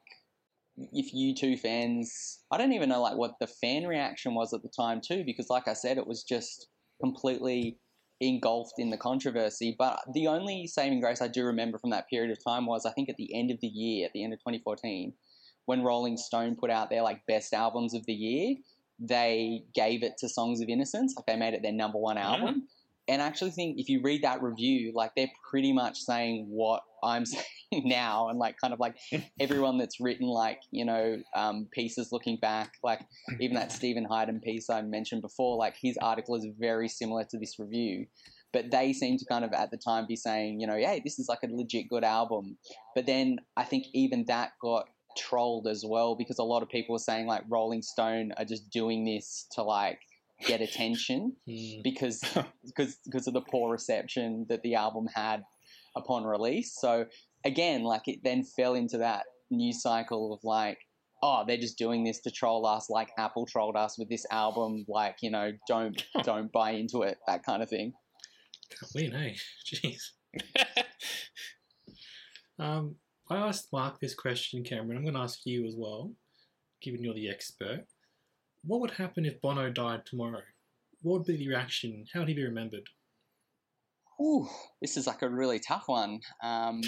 if U2 fans, I don't even know, like, what the fan reaction was at the time, too, because, like I said, it was just completely engulfed in the controversy. But the only saving grace I do remember from that period of time was, I think, at the end of the year, at the end of 2014, when Rolling Stone put out their, like, best albums of the year, they gave it to Songs of Innocence. Like they made it their number one album. And I actually think if you read that review, like they're pretty much saying what I'm saying now, and like kind of like everyone that's written like you know um, pieces looking back, like even that Steven Hyden piece I mentioned before, like his article is very similar to this review. But they seem to kind of at the time be saying, you know, hey, this is like a legit good album. But then I think even that got trolled as well because a lot of people were saying like Rolling Stone are just doing this to like get attention Mm. because because because of the poor reception that the album had upon release. So again, like it then fell into that news cycle of like, oh, they're just doing this to troll us, like Apple trolled us with this album. Like you know, don't don't buy into it, that kind of thing. Win, hey? Jeez. Um, I asked Mark this question, Cameron. I'm going to ask you as well, given you're the expert. What would happen if Bono died tomorrow? What would be the reaction? How would he be remembered? Ooh, this is like a really tough one. Um,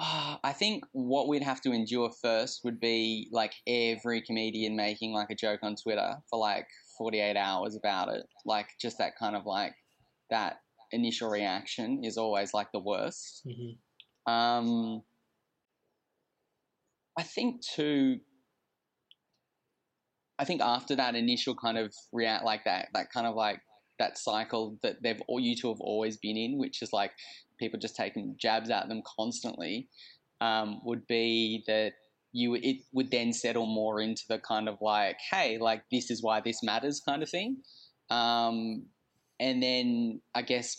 ah, I think what we'd have to endure first would be like every comedian making like a joke on Twitter for like 48 hours about it. Like just that kind of like that initial reaction is always like the worst. hmm Um, I think too. I think after that initial kind of react like that, that kind of like that cycle that they've all U2 have always been in, which is like people just taking jabs at them constantly, um, would be that you it would then settle more into the kind of like, hey, like this is why this matters kind of thing, um, and then I guess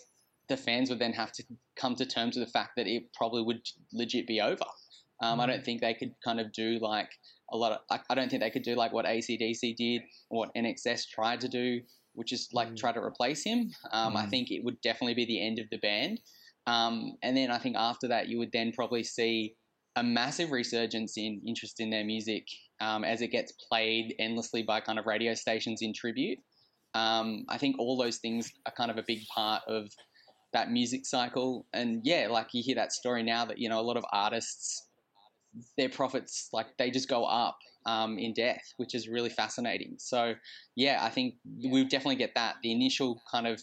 the fans would then have to come to terms with the fact that it probably would legit be over. Um, I don't think they could kind of do like a lot of. I, I don't think they could do like what ACDC did or what INXS tried to do, which is like Mm. try to replace him. Um, I Mm. think it would definitely be the end of the band. Um, and then I think after that, you would then probably see a massive resurgence in interest in their music um, as it gets played endlessly by kind of radio stations in tribute. Um, I think all those things are kind of a big part of that music cycle. And yeah, like you hear that story now that, you know, a lot of artists, their profits, like they just go up um, in death, which is really fascinating. So yeah, I think we'll definitely get that. The initial kind of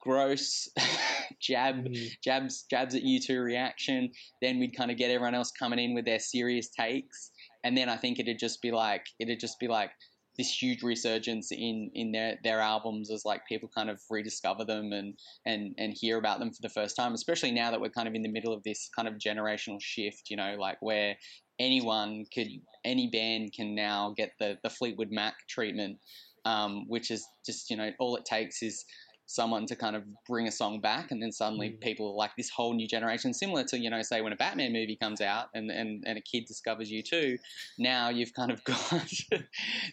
gross jab Mm. jabs jabs at U2 reaction. Then we'd kind of get everyone else coming in with their serious takes, and then I think it'd just be like it'd just be like this huge resurgence in in their their albums as like people kind of rediscover them and and and hear about them for the first time. Especially now that we're kind of in the middle of this kind of generational shift, you know, like where anyone could any band can now get the the Fleetwood Mac treatment, um, which is just you know all it takes is someone to kind of bring a song back and then suddenly Mm. people are like this whole new generation similar to you know say when a batman movie comes out and and, and a kid discovers U2 now you've kind of got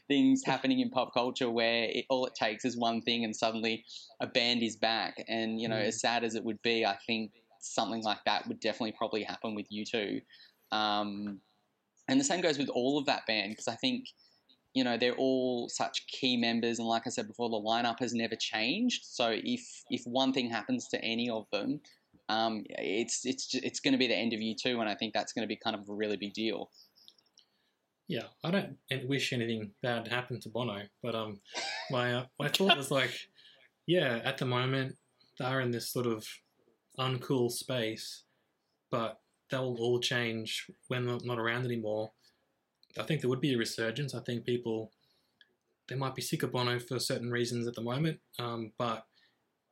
things happening in pop culture where it, all it takes is one thing and suddenly a band is back and you know Mm. as sad as it would be i think something like that would definitely probably happen with U2 um, and the same goes with all of that band because i think you know they're all such key members, and like I said before, the lineup has never changed. So if if one thing happens to any of them, um, it's it's it's going to be the end of U2, and I think that's going to be kind of a really big deal. Yeah, I don't wish anything bad happened to Bono, but um, my uh, my thought was like, yeah, at the moment they're in this sort of uncool space, but they'll all change when they're not around anymore. I think there would be a resurgence. I think people they might be sick of Bono for certain reasons at the moment, um, but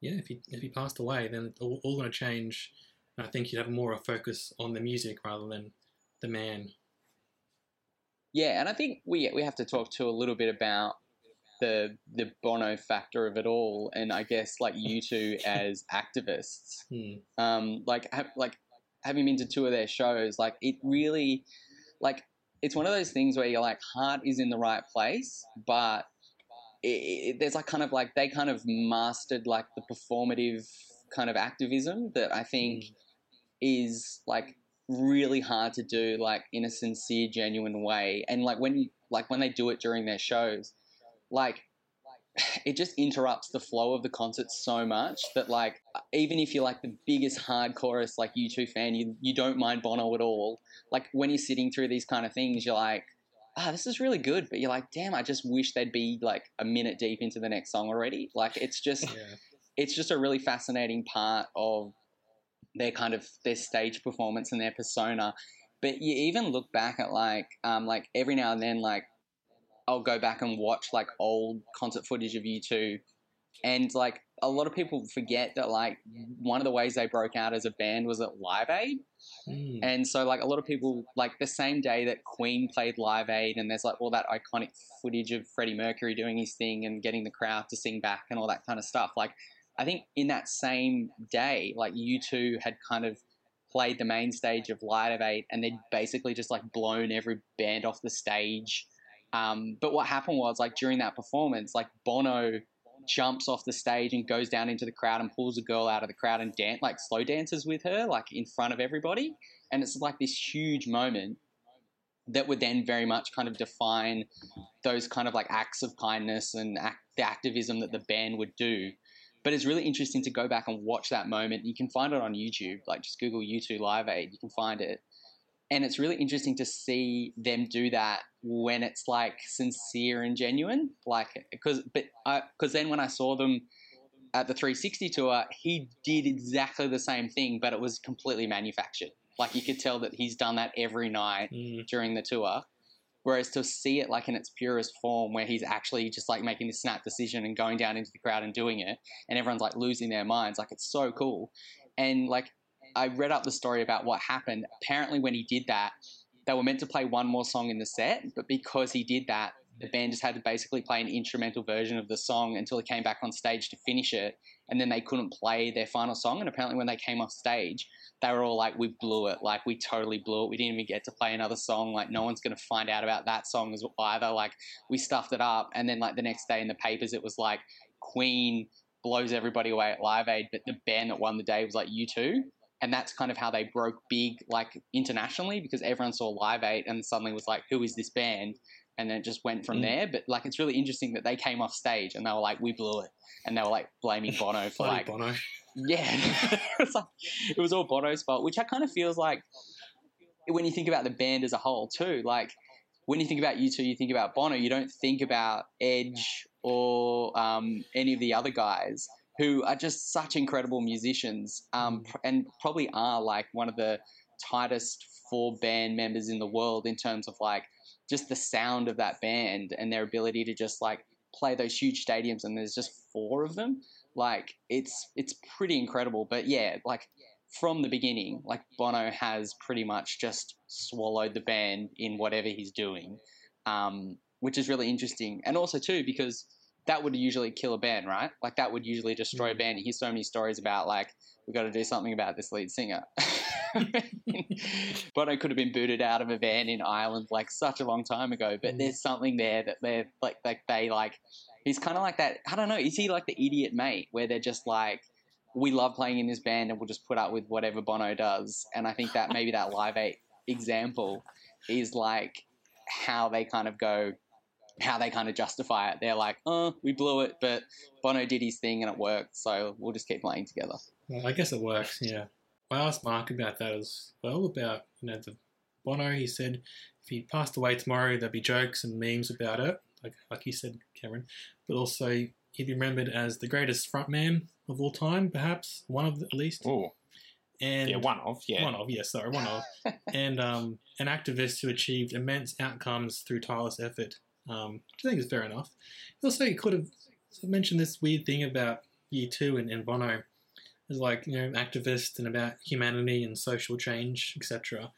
yeah, if he if he passed away, then all, all going to change. And I think you'd have more of a focus on the music rather than the man. Yeah, and I think we we have to talk to a little bit about the the Bono factor of it all, and I guess like U2 as activists, Hmm. um, like ha- like having been to two of their shows, like it really, like it's one of those things where you're like heart is in the right place, but it, it, there's like kind of like they kind of mastered like the performative kind of activism that I think mm. is like really hard to do like in a sincere genuine way. And like when you like when they do it during their shows like it just interrupts the flow of the concert so much that like even if you're like the biggest hardcorest like U2 fan you you don't mind Bono at all like when you're sitting through these kind of things you're like ah this is really good but you're like damn I just wish they'd be like a minute deep into the next song already like it's just Yeah. it's just a really fascinating part of their kind of their stage performance and their persona. But you even look back at like um like every now and then like I'll go back and watch like old concert footage of U2 and like a lot of people forget that like one of the ways they broke out as a band was at Live Aid. Hmm. And so, like, a lot of people, like, the same day that Queen played Live Aid, and there's like all that iconic footage of Freddie Mercury doing his thing and getting the crowd to sing back and all that kind of stuff. Like, I think in that same day, like, U2 had kind of played the main stage of Live Aid, and they'd basically just like blown every band off the stage. Um, but what happened was, like, during that performance, like, Bono jumps off the stage and goes down into the crowd and pulls a girl out of the crowd and dance like slow dances with her like in front of everybody. And it's like this huge moment that would then very much kind of define those kind of like acts of kindness and act, the activism that the band would do. But it's really interesting to go back and watch that moment. You can find it on youtube like just google u2 live aid you can find it and it's really interesting to see them do that when it's like sincere and genuine like because but because then when i saw them at the 360 tour he did exactly the same thing but it was completely manufactured. Like you could tell that he's done that every night Hmm. during the tour. Whereas to see it like in its purest form where he's actually just like making this snap decision and going down into the crowd and doing it and everyone's like losing their minds like it's so cool. And like I read up the story about what happened. Apparently, when he did that, they were meant to play one more song in the set, but because he did that, the band just had to basically play an instrumental version of the song until he came back on stage to finish it, and then they couldn't play their final song. And apparently, when they came off stage, they were all like, "We blew it! Like we totally blew it. We didn't even get to play another song. Like no one's gonna find out about that song as either. Like we stuffed it up." And then like the next day in the papers, it was like Queen blows everybody away at Live Aid, but the band that won the day was like U2 and that's kind of how they broke big like internationally because everyone saw Live Aid and suddenly was like, "Who is this band?" And then it just went from Mm. there. But like, it's really interesting that they came off stage and they were like, "We blew it," and they were like blaming Bono for like, Bono. yeah, it, was like, it was all Bono's fault, which I kind of feels like when you think about the band as a whole too. Like when you think about U2, you think about Bono. You don't think about Edge or um, any of the other guys who are just such incredible musicians um, and probably are like one of the tightest four band members in the world in terms of like just the sound of that band and their ability to just like play those huge stadiums and there's just four of them. Like it's it's pretty incredible. But yeah like from the beginning like bono has pretty much just swallowed the band in whatever he's doing um, which is really interesting. And also too because that would usually kill a band right? Like that would usually destroy a band. You hear so many stories about like we got to do something about this lead singer. Bono could have been booted out of a van in ireland like such a long time ago but Mm. there's something there that they're like like they like he's kind of like that i don't know is he like the idiot mate where they're just like we love playing in this band and we'll just put up with whatever bono does. And i think that maybe that Live Aid example is like how they kind of go how they kind of justify it. They're like, oh, we blew it, but Bono did his thing and it worked, so we'll just keep playing together. Well, I guess it works, yeah. I asked Mark about that as well, about, you know, the Bono, he said if he passed away tomorrow, there'd be jokes and memes about it, like, like you said, Cameron, but also he'd be remembered as the greatest frontman of all time, perhaps, one of the, at least. Oh, And yeah, one of, yeah. One of, yes, sorry, one of. and um, an activist who achieved immense outcomes through tireless effort, um, which I think is fair enough. Also could have mentioned this weird thing about U2 and, and Bono as like you know activist and about humanity and social change, etc.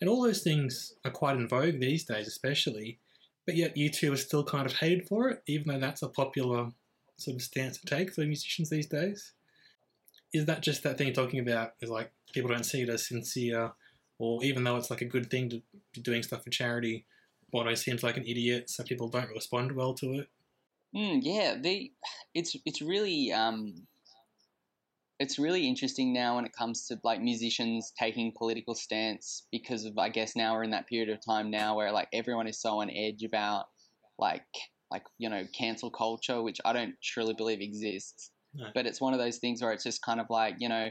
And all those things are quite in vogue these days, especially. But yet, U2 is still kind of hated for it, even though that's a popular sort of stance to take for musicians these days. Is that just that thing you're talking about? Is like people don't see it as sincere, or even though it's like a good thing to be doing stuff for charity, Bono seems like an idiot, so people don't respond well to it. Mm, yeah, the it's it's really um, it's really interesting now when it comes to like musicians taking political stance because of I guess now we're in that period of time now where like everyone is so on edge about like like you know cancel culture, which I don't truly believe exists. No. But it's one of those things where it's just kind of like you know.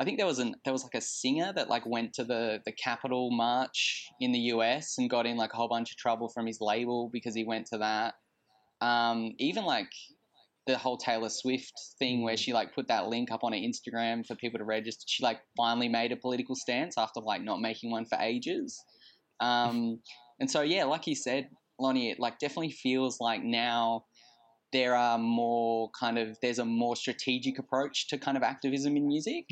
I think there was an there was like a singer that like went to the the Capitol march in the US and got in like a whole bunch of trouble from his label because he went to that. Um, even like the whole Taylor Swift thing where she like put that link up on her Instagram for people to register. She like finally made a political stance after like not making one for ages. Um, and so yeah, like you said, Lonnie, it like definitely feels like now there are more kind of there's a more strategic approach to kind of activism in music.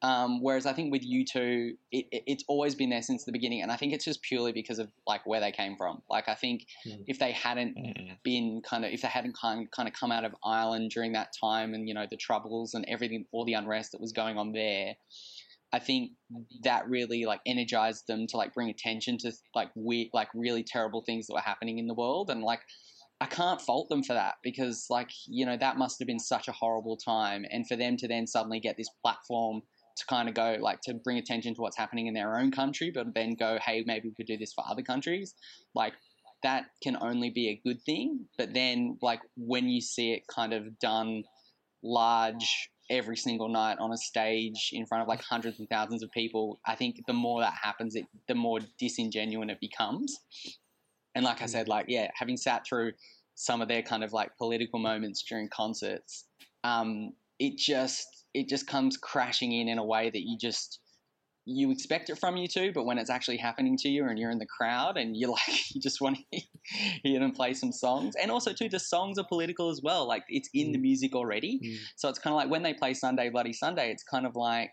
Um, whereas I think with U2, it, it, it's always been there since the beginning, and I think it's just purely because of like where they came from. Like I think Mm. if they hadn't Mm. been kind of if they hadn't kind kind of come out of Ireland during that time, and you know the troubles and everything, all the unrest that was going on there, I think that really like energized them to like bring attention to like weird, like really terrible things that were happening in the world, and like. I can't fault them for that because, like, you know, that must have been such a horrible time. And for them to then suddenly get this platform to kind of go, like, to bring attention to what's happening in their own country, but then go, hey, maybe we could do this for other countries, like, that can only be a good thing. But then, like, when you see it kind of done large every single night on a stage in front of like hundreds and thousands of people, I think the more that happens, it the more disingenuine it becomes. And like I said, like yeah, having sat through some of their kind of like political moments during concerts, um, it just it just comes crashing in in a way that you just you expect it from U2, but when it's actually happening to you and you're in the crowd and you're like you just want to hear them play some songs, and also too the songs are political as well. Like it's in the music already, Mm. so it's kind of like when they play Sunday Bloody Sunday, it's kind of like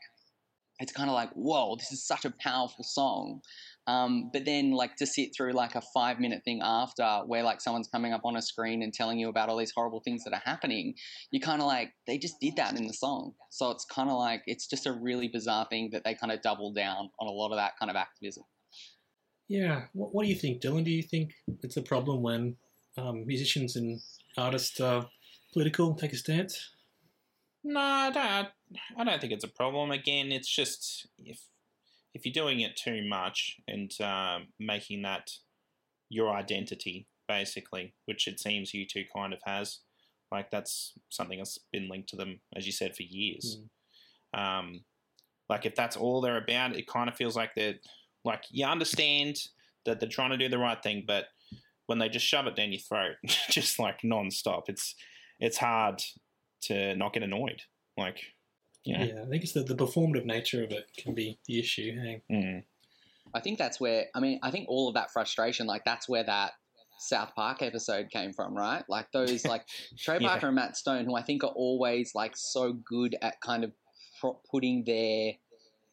it's kind of like whoa, this is such a powerful song. Um, but then like to sit through like a five minute thing after where like someone's coming up on a screen and telling you about all these horrible things that are happening, you kind of like they just did that in the song. So it's kind of like it's just a really bizarre thing that they kind of double down on a lot of that kind of activism. Yeah. What, what do you think, Dylan? Do you think it's a problem when um, musicians and artists are political, take a stance? No, I don't. I don't think it's a problem. Again, it's just if if you're doing it too much and um, making that your identity, basically, which it seems U2 kind of has, like that's something that's been linked to them, as you said, for years. Um, like if that's all they're about, it kind of feels like they're like you understand that they're trying to do the right thing, but when they just shove it down your throat, just like non-stop, it's it's hard to not get annoyed. Like, you know, Yeah, I think it's the, the performative nature of it can be the issue. Hey? mm, I think that's where I mean I think all of that frustration like that's where that South Park episode came from, right? Like those like Trey Yeah. Parker and Matt Stone, who I think are always like so good at kind of pro- putting their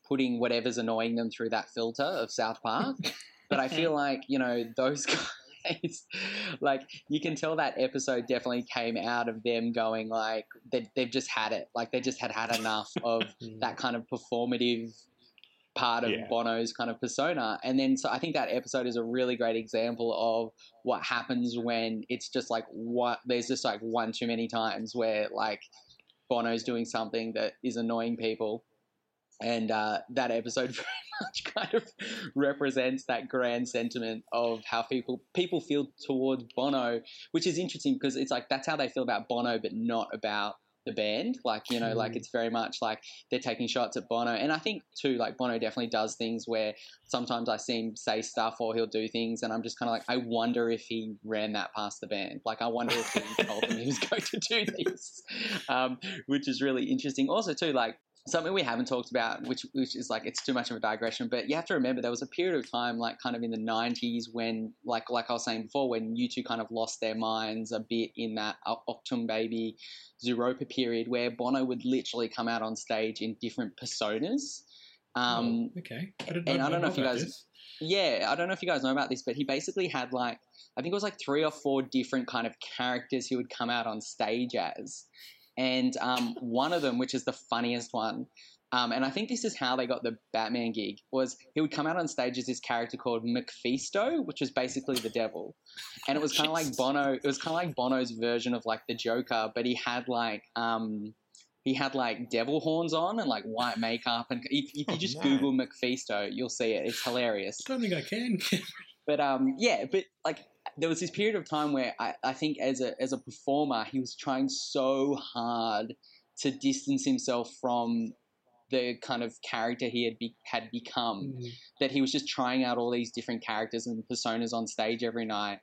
putting whatever's annoying them through that filter of South Park. but I feel like you know those guys, like you can tell that episode definitely came out of them going like they, they've just had it, like they just had had enough of Mm. that kind of performative part of Yeah. Bono's kind of persona. And then so I think that episode is a really great example of what happens when it's just like what there's just like one too many times where like Bono's doing something that is annoying people. And uh, that episode very much kind of represents that grand sentiment of how people people feel towards Bono, which is interesting because it's like that's how they feel about Bono, but not about the band. Like you know, like it's very much like they're taking shots at Bono, and I think too, like Bono definitely does things where sometimes I see him say stuff or he'll do things, and I'm just kind of like, I wonder if he ran that past the band. Like I wonder if he told them he was going to do this, um, which is really interesting. Also too, like something we haven't talked about, which which is like it's too much of a digression, but you have to remember there was a period of time, like kind of in the '90s, when like like I was saying before, when U2 kind of lost their minds a bit in that Achtung Baby, Zooropa period, where Bono would literally come out on stage in different personas. Um, Oh, okay. I and I don't know if you guys- this. yeah, I don't know if you guys know about this, but he basically had like I think it was like three or four different kind of characters he would come out on stage as, and um, one of them, which is the funniest one, um, and I think this is how they got the Batman gig, was he would come out on stage as this character called Mephisto, which was basically the devil, and it was kind of like Bono. It was kind of like Bono's version of like the Joker, but he had like. Um, he had like devil horns on and like white makeup, and if, if you Oh, just no. Google Mephisto, you'll see it. It's hilarious. I don't think I can. But um, yeah, but like there was this period of time where I, I think as a as a performer, he was trying so hard to distance himself from the kind of character he had be, had become Mm. that he was just trying out all these different characters and personas on stage every night.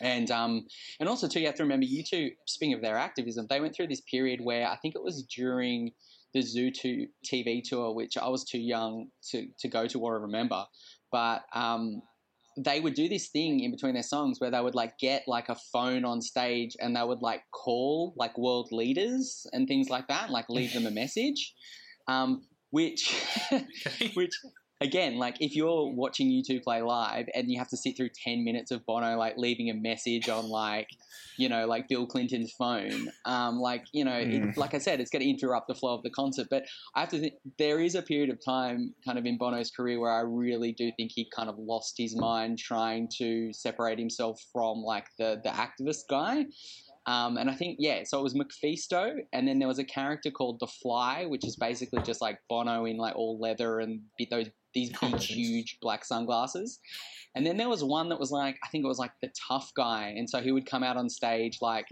And um, and also too, you have to remember, U2, speaking of their activism, they went through this period where I think it was during the Zoo TV tour, which I was too young to, to go to or remember, but um, they would do this thing in between their songs where they would like get like a phone on stage and they would like call like world leaders and things like that, like leave them a message, um, which which again, like if you're watching U2 play live and you have to sit through ten minutes of Bono like leaving a message on like, you know, like Bill Clinton's phone, um, like you know, Mm. it, like I said, it's going to interrupt the flow of the concert. But I have to think there is a period of time, kind of in Bono's career, where I really do think he kind of lost his mind trying to separate himself from like the the activist guy. Um, and I think, yeah, so it was Mephisto, and then there was a character called The Fly, which is basically just like Bono in like all leather and those these big, huge black sunglasses. And then there was one that was like, I think it was like the tough guy, and so he would come out on stage like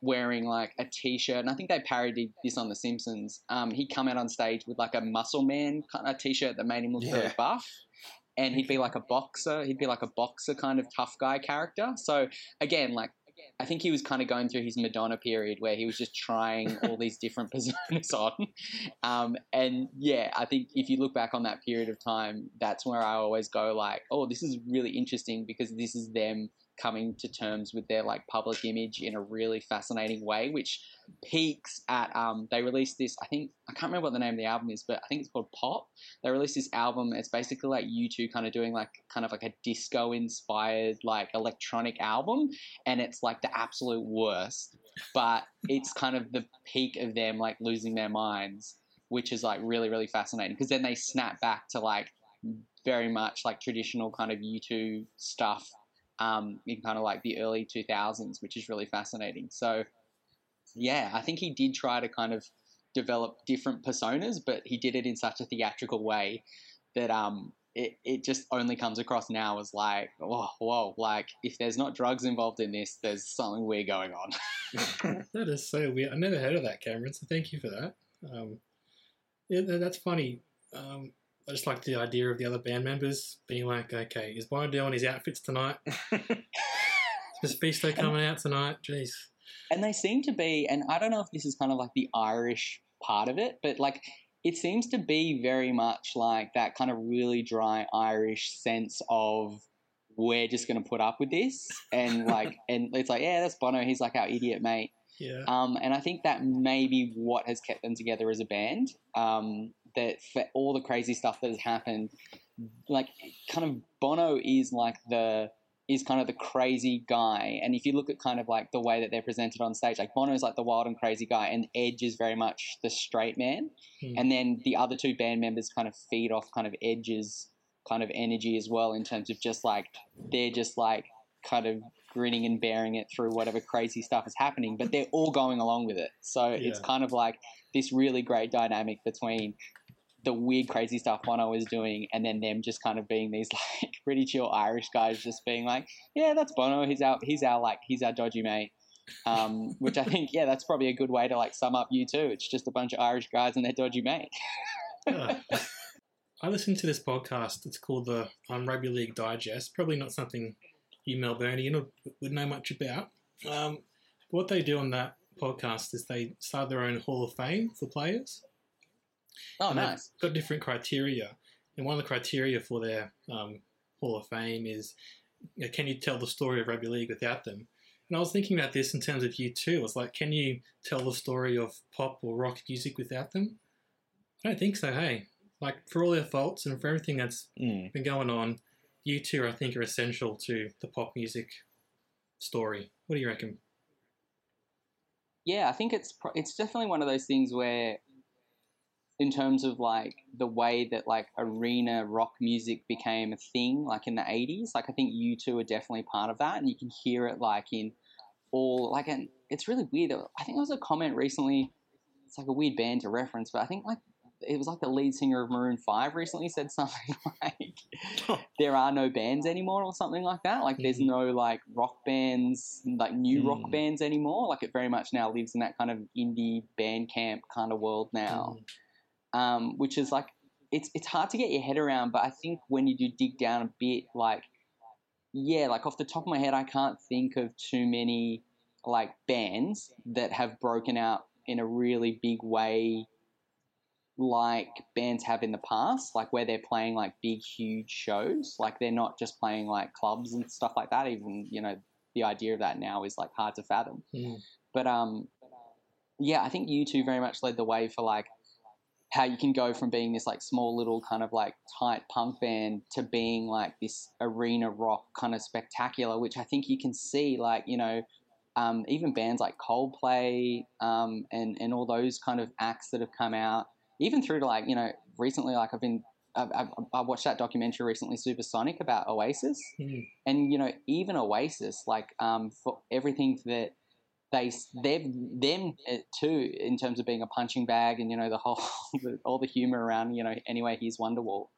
wearing like a t-shirt, and I think they parodied this on The Simpsons. Um, he'd come out on stage with like a muscle man kind of t-shirt that made him look very buff. And he'd be like a boxer. He'd be like a boxer kind of tough guy character. So again, like I think he was kind of going through his Madonna period where he was just trying all these different personas on. Um, and yeah, I think if you look back on that period of time, that's where I always go like, oh, this is really interesting because this is them coming to terms with their like public image in a really fascinating way, which peaks at um they released this I think I can't remember what the name of the album is, but I think it's called Pop. They released this album. It's basically like U2 kind of doing like kind of like a disco inspired like electronic album and it's like the absolute worst. But it's kind of the peak of them like losing their minds, which is like really, really fascinating. Because then they snap back to like very much like traditional kind of U2 stuff um, in kind of like the early 2000s, which is really fascinating. So, yeah, I think he did try to kind of develop different personas, but he did it in such a theatrical way that um, it, it just only comes across now as like, whoa, whoa, like if there's not drugs involved in this, there's something weird going on. That is so weird. I never heard of that, Cameron. So thank you for that. Um, yeah, that's funny. Um, I just like the idea of the other band members being like, "Okay, is Bono doing his outfits tonight? Is Mephisto coming out tonight? Jeez." And they seem to be and i don't know if this is kind of like the irish part of it but like it seems to be very much like that kind of really dry irish sense of we're just going to put up with this and like and it's like yeah that's bono he's like our idiot mate Yeah. um, and I think that may be what has kept them together as a band. Um, that for all the crazy stuff that has happened, like kind of Bono is like the is kind of the crazy guy. And if you look at kind of like the way that they're presented on stage, like Bono is like the wild and crazy guy, and Edge is very much the straight man. Hmm. And then the other two band members kind of feed off kind of Edge's kind of energy as well in terms of just like they're just like kind of grinning and bearing it through whatever crazy stuff is happening, but they're all going along with it. So it's kind of like this really great dynamic between the weird, crazy stuff Bono was doing, and then them just kind of being these like pretty chill Irish guys, just being like, "Yeah, that's Bono. He's our, he's our like, he's our dodgy mate." Um, which I think, yeah, that's probably a good way to like sum up U2. It's just a bunch of Irish guys and their dodgy mate. Yeah. I listened to this podcast. It's called the um, Rugby League Digest. Probably not something you Melburnian would know much about. Um, what they do on that podcast is they start their own Hall of Fame for players. Oh, and they've nice. got different criteria. And one of the criteria for their um, Hall of Fame is you know, can you tell the story of rugby league without them? And I was thinking about this in terms of U2. I was like, can you tell the story of pop or rock music without them? I don't think so, hey. Like, for all their faults and for everything that's Mm. been going on, U2, I think, are essential to the pop music story. What do you reckon? Yeah, I think it's it's definitely one of those things where, in terms of like the way that like arena rock music became a thing, like in the '80s, like I think U2 are definitely part of that, and you can hear it like in all like, and it's really weird. I think there was a comment recently. It's like a weird band to reference, but I think like it was like the lead singer of Maroon Five recently said something like there are no bands anymore or something like that. Like there's no like rock bands, like new rock Mm. bands anymore. Like it very much now lives in that kind of indie band camp kind of world now, um, which is like it's it's hard to get your head around. But I think when you do dig down a bit, like yeah, like off the top of my head, I can't think of too many like bands that have broken out in a really big way like bands have in the past, like where they're playing like big, huge shows. Like they're not just playing like clubs and stuff like that. Even you know the idea of that now is like hard to fathom. Mm. But um, yeah, I think U2 very much led the way for like how you can go from being this like small little kind of like tight punk band to being like this arena rock kind of spectacular, which I think you can see like you know um, even bands like Coldplay um, and and all those kind of acts that have come out, even through to like you know recently like I've been I've, I've, I watched that documentary recently, Supersonic, about Oasis, Mm. and you know even Oasis like um, for everything that they they've them uh, too in terms of being a punching bag and you know the whole all the humor around you know anyway here's Wonderwall.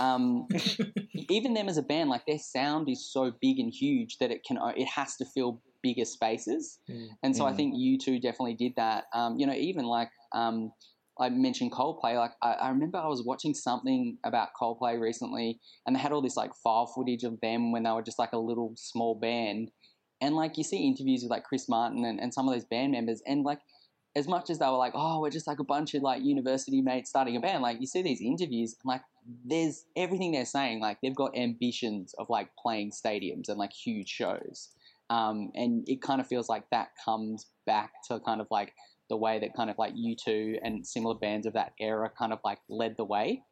Um, even them as a band, like their sound is so big and huge that it can it has to fill bigger spaces. Mm. And so I Mm. think U2 definitely did that. Um, you know, even like um, I mentioned Coldplay. Like I, I remember I was watching something about Coldplay recently, and they had all this like file footage of them when they were just like a little small band. And like you see interviews with like Chris Martin and, and some of those band members, and like as much as they were like, oh, we're just like a bunch of like university mates starting a band, like you see these interviews, and like there's everything they're saying, like they've got ambitions of like playing stadiums and like huge shows. Um, and it kind of feels like that comes back to kind of like the way that kind of like U2 and similar bands of that era kind of like led the way.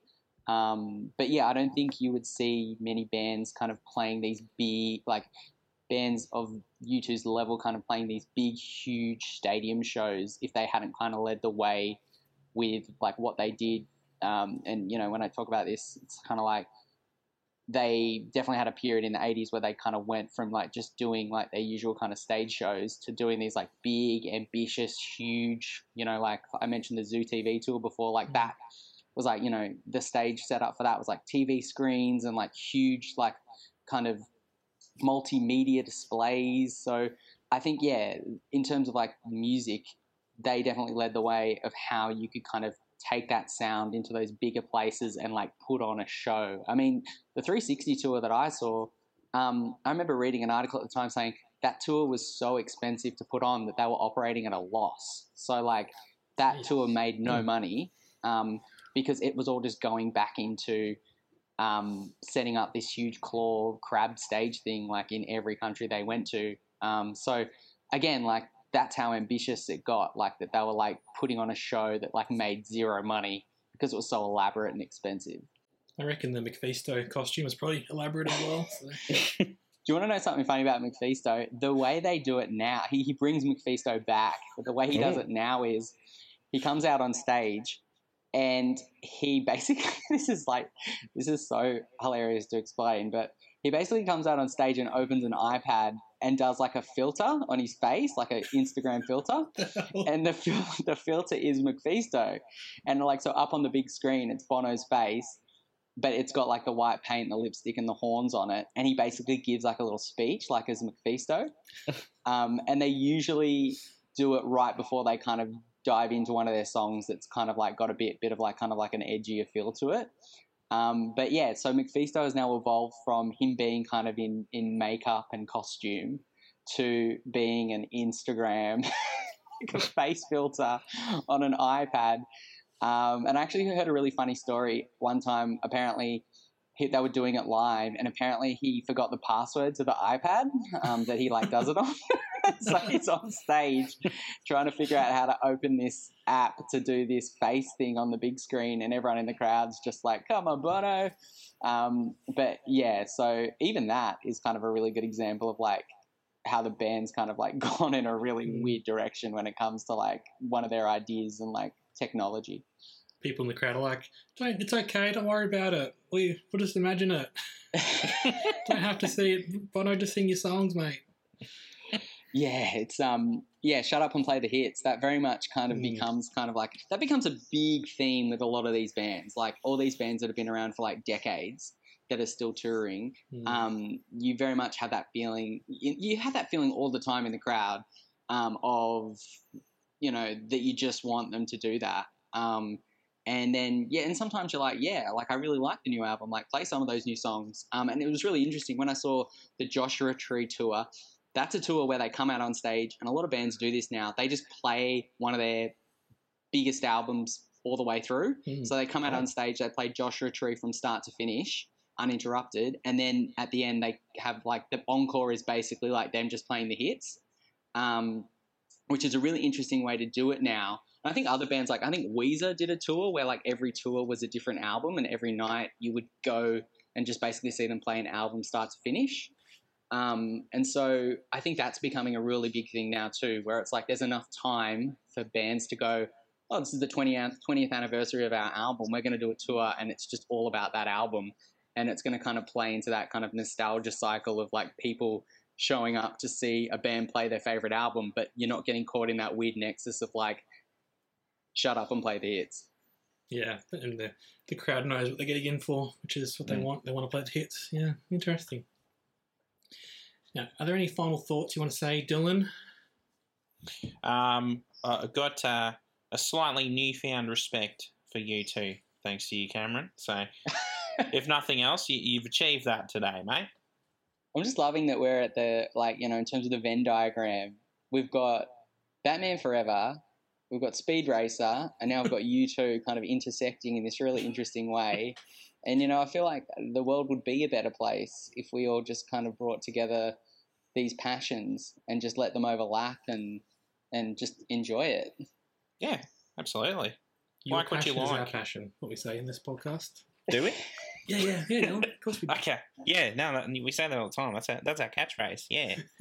Um, but yeah, I don't think you would see many bands kind of playing these big, like bands of U2's level kind of playing these big, huge stadium shows if they hadn't kind of led the way with like what they did. Um, and you know, when I talk about this, it's kind of like they definitely had a period in the 80s where they kind of went from like just doing like their usual kind of stage shows to doing these like big ambitious huge you know like i mentioned the zoo tv tour before like that was like you know the stage setup for that was like tv screens and like huge like kind of multimedia displays. So i think yeah in terms of like music they definitely led the way of how you could kind of take that sound into those bigger places and like put on a show. I mean the 360 tour that I saw, um, I remember reading an article at the time saying that tour was so expensive to put on that they were operating at a loss. So like that tour made no money um, because it was all just going back into um, setting up this huge claw crab stage thing like in every country they went to. Um, so again, like that's how ambitious it got. Like that they were like putting on a show that like made zero money because it was so elaborate and expensive. I reckon the MacPhisto costume was probably elaborate as well. So. Do you want to know something funny about MacPhisto? The way they do it now, he, he brings MacPhisto back, but the way he does it now is he comes out on stage and he basically, this is like, this is so hilarious to explain, but he basically comes out on stage and opens an iPad and does like a filter on his face, like an Instagram filter, and the fil- the filter is MacPhisto, and like so up on the big screen, it's Bono's face, but it's got like the white paint, the lipstick, and the horns on it, and he basically gives like a little speech, like as MacPhisto, um, and they usually do it right before they kind of dive into one of their songs that's kind of like got a bit bit of like kind of like an edgier feel to it. Um, but yeah, so MacPhisto has now evolved from him being kind of in, in makeup and costume to being an Instagram face filter on an iPad. Um, and I actually heard a really funny story one time. Apparently, he, they were doing it live, and apparently he forgot the password to the iPad um, that he like does it on. so he's on stage trying to figure out how to open this app to do this face thing on the big screen, and everyone in the crowd's just like, "Come on, Bono!" Um, but yeah, so even that is kind of a really good example of like how the band's kind of like gone in a really weird direction when it comes to like one of their ideas and like technology. People in the crowd are like, "Don't, it's okay. Don't worry about it. We, we'll just imagine it. don't have to see it. Bono, just sing your songs, mate." Yeah, it's um yeah, shut up and play the hits. That very much kind of Mm. becomes kind of like that becomes a big theme with a lot of these bands. Like all these bands that have been around for like decades that are still touring. Mm. Um, you very much have that feeling. You, you have that feeling all the time in the crowd um, of you know that you just want them to do that. Um, and then yeah, and sometimes you're like, yeah, like I really like the new album. Like play some of those new songs. Um, and it was really interesting when I saw the Joshua Tree tour that's a tour where they come out on stage, and a lot of bands do this now. They just play one of their biggest albums all the way through. Mm. So they come out on stage, they play Joshua Tree from start to finish, uninterrupted, and then at the end they have like the encore is basically like them just playing the hits, um, which is a really interesting way to do it now. And I think other bands like I think Weezer did a tour where like every tour was a different album, and every night you would go and just basically see them play an album start to finish. Um, and so I think that's becoming a really big thing now too, where it's like there's enough time for bands to go, oh, this is the 20th, 20th anniversary of our album. We're going to do a tour, and it's just all about that album. And it's going to kind of play into that kind of nostalgia cycle of like people showing up to see a band play their favorite album, but you're not getting caught in that weird nexus of like, shut up and play the hits. Yeah, and the the crowd knows what they're getting in for, which is what they Mm. want. They want to play the hits. Yeah, interesting. Now, are there any final thoughts you want to say, Dylan? Um, I've got uh, a slightly newfound respect for U2, thanks to you, Cameron. So, if nothing else, you, you've achieved that today, mate. I'm just loving that we're at the like you know in terms of the Venn diagram, we've got Batman Forever, we've got Speed Racer, and now we've got U2 kind of intersecting in this really interesting way. And you know, I feel like the world would be a better place if we all just kind of brought together these passions and just let them overlap and and just enjoy it. Yeah, absolutely. Your Like what you passion is our like. passion. What we say in this podcast. Do we? Yeah, yeah, yeah. Dylan. Of course we do. okay. Yeah. No, that, we say that all the time. That's our, that's our catchphrase. Yeah.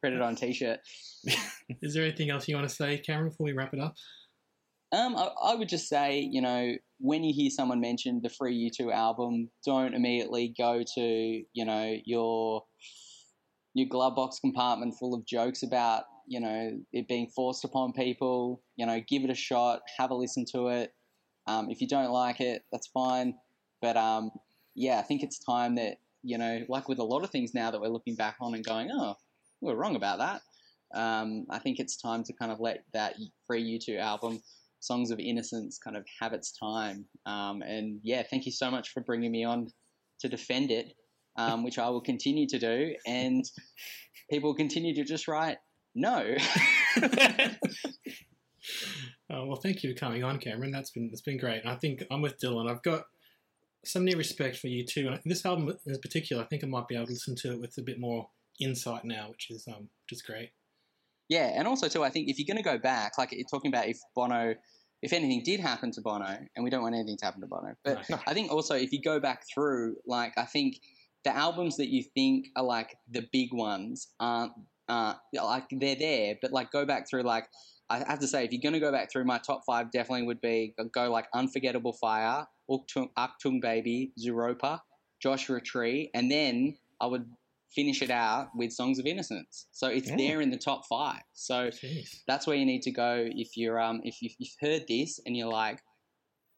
Print it on t-shirt. Is there anything else you want to say, Cameron, before we wrap it up? Um, I, I would just say, you know, when you hear someone mention the free U2 album, don't immediately go to, you know, your your glove box compartment full of jokes about, you know, it being forced upon people. You know, give it a shot, have a listen to it. Um, if you don't like it, that's fine. But um, yeah, I think it's time that, you know, like with a lot of things now that we're looking back on and going, oh, we are wrong about that. Um, I think it's time to kind of let that free U2 album Songs of Innocence kind of have its time. Um, and yeah, thank you so much for bringing me on to defend it, um, which I will continue to do. And people continue to just write no. Oh, well, thank you for coming on, Cameron. That's been it's been great. And I think I'm with Dylan. I've got some new respect for U2. And this album in particular, I think I might be able to listen to it with a bit more insight now, which is um, which is great. yeah, and also too, I think if you're going to go back, like you're talking about if Bono, if anything did happen to Bono, and we don't want anything to happen to Bono, but No. I think also if you go back through, like I think the albums that you think are like the big ones aren't uh, like they're there, but like go back through like I have to say if you're going to go back through my top five definitely would be go like Unforgettable Fire, Achtung, Achtung Baby, Zooropa, Joshua Tree, and then I would finish it out with Songs of Innocence. So it's Mm. there in the top five. So Jeez. that's where you need to go if you're um if you've, you've heard this and you're like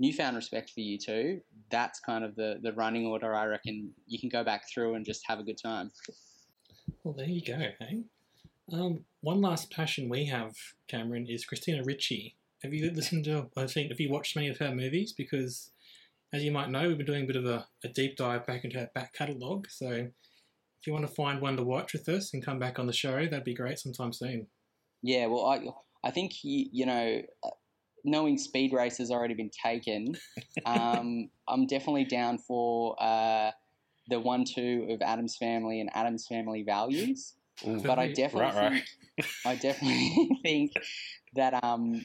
newfound respect for U2. That's kind of the the running order. I reckon you can go back through and just have a good time. Well, there you go. Hey. Um, one last passion we have, Cameron, is Christina Ricci. Have you listened to? I think have you watched many of her movies? Because, as you might know, we've been doing a bit of a, a deep dive back into her back catalogue. So, if you want to find one to watch with us and come back on the show, that'd be great sometime soon. Yeah, well, I I think you, you know, knowing Speed Race has already been taken, um, I'm definitely down for uh, the one two of Addams Family and Addams Family Values. But I definitely Right, right. think I definitely think that um,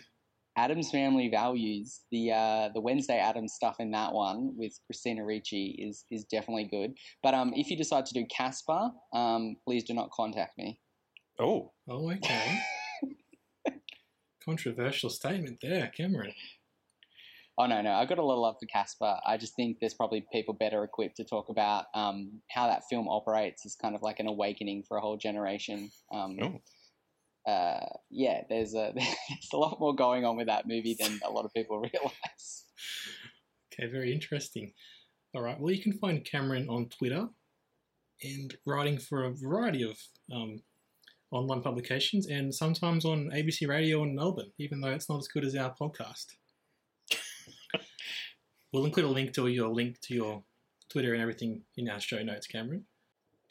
Addams Family Values, the uh, the Wednesday Addams stuff in that one with Christina Ricci is is definitely good. But um, if you decide to do Casper, um, please do not contact me. Oh, Oh, okay. Controversial statement there, Cameron. Oh no, no, I've got a lot of love for Casper. I just think there's probably people better equipped to talk about um, how that film operates as kind of like an awakening for a whole generation. Um, Oh. uh, yeah, there's a there's a lot more going on with that movie than a lot of people realize. Okay, very interesting. All right, well, you can find Cameron on Twitter and writing for a variety of um, online publications and sometimes on ABC Radio in Melbourne, even though it's not as good as our podcast. we'll include a link to your link to your Twitter and everything in our show notes, Cameron.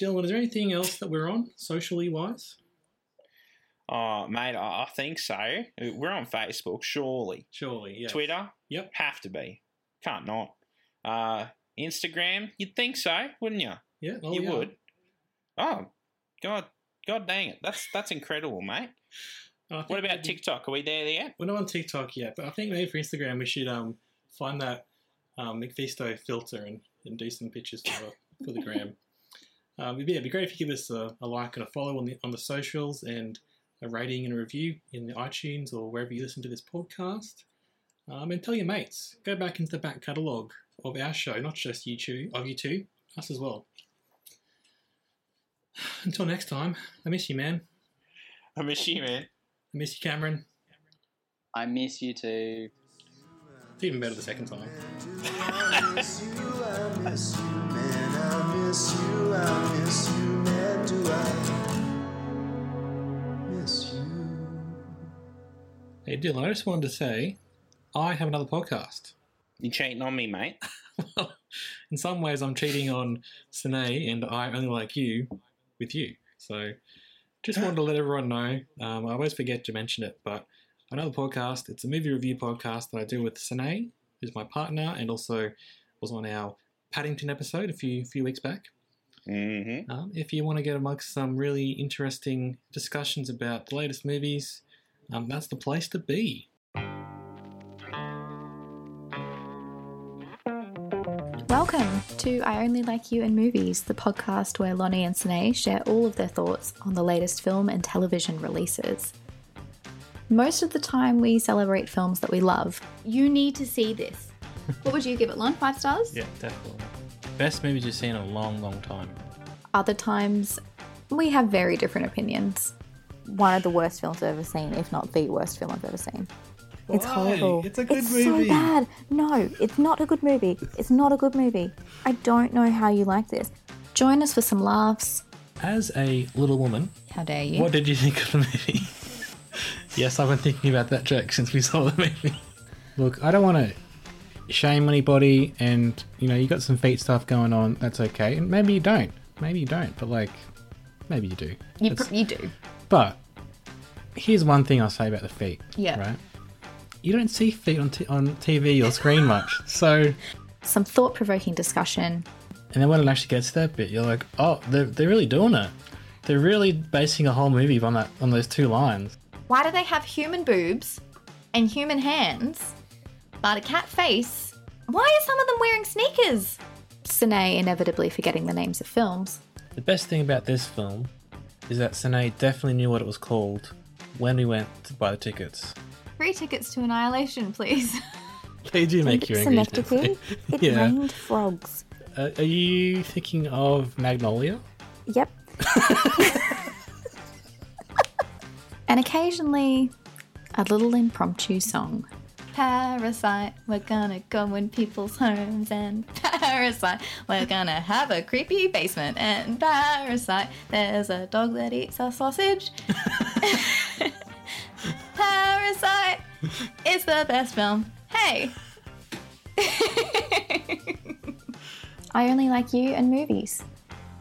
Dylan, is there anything else that we're on socially wise? oh, mate, I, think so. We're on Facebook, surely. Surely, yeah. Twitter, Yep. have to be. Can't not. Uh, Instagram, you'd think so, wouldn't you? Yeah, oh, you yeah. would. Oh, God, God dang it, that's that's incredible, mate. I What about TikTok? Are we there yet? We're not on TikTok yet, but I think maybe for Instagram we should um find that um, MacPhisto filter and, and do some pictures for, for the gram. Um, it'd, be, it'd be great if you give us a, a like and a follow on the on the socials and a rating and a review in the iTunes or wherever you listen to this podcast. Um, and tell your mates. Go back into the back catalogue of our show, not just you two, of you two, us as well. Until next time, I miss you, man. I miss you, man. I miss you, Cameron. I miss you too. It's even better the second time. I miss you, I miss you, man. I miss you, I miss you, man. Do I miss you? Hey, Dylan, I just wanted to say I have another podcast. You cheating on me, mate? Well, in some ways, I'm cheating on Sine and I only like you with you. So just wanted to let everyone know. Um, I always forget to mention it, but another podcast. It's a movie review podcast that I do with Sine, who's my partner, and also was on our Paddington episode a few few weeks back. Mm-hmm. Um, if you want to get amongst some really interesting discussions about the latest movies, um, that's the place to be. Welcome to I Only Like You in Movies, the podcast where Lonnie and Sine share all of their thoughts on the latest film and television releases. Most of the time, we celebrate films that we love. You need to see this. What would you give it, Lon? Five stars? Yeah, definitely. Best movies you've seen in a long, long time. Other times, we have very different opinions. one of the worst films I've ever seen, if not the worst film I've ever seen. It's horrible. It's a good it's movie. so bad. No, it's not a good movie. It's not a good movie. I don't know how you like this. Join us for some laughs. As a little woman, How dare you? what did you think of the movie? yes, I've been thinking about that joke since we saw the movie. Look, I don't want to shame anybody, and you know, you got some feet stuff going on. That's okay, and maybe you don't. Maybe you don't, but like, maybe you do. You, That's- pr- you do. But here's one thing I'll say about the feet. Yeah. Right. You don't see feet on t- on TV or screen much, so Some thought provoking discussion. and then when it actually gets to that bit, you're like, oh, they're they're really doing it. They're really basing a whole movie on that on those two lines. Why do they have human boobs and human hands, but a cat face? Why are some of them wearing sneakers? Sine inevitably forgetting the names of films. The best thing about this film is that Sine definitely knew what it was called when we went to buy the tickets. Free tickets to Annihilation, please. They do make you angry. don't Synecdoche. It yeah. rained frogs. Uh, are you thinking of Magnolia? Yep. and occasionally a little impromptu song. Parasite, we're gonna go in people's homes and parasite, we're gonna have a creepy basement and parasite, there's a dog that eats a sausage. Parasite, it's the best film. Hey! I only like you and movies.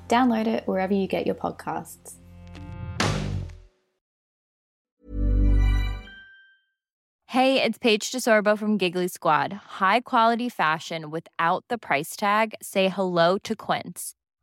Download it wherever you get your podcasts. Hey, it's Paige DeSorbo from Giggly Squad. High quality fashion without the price tag. Say hello to Quince.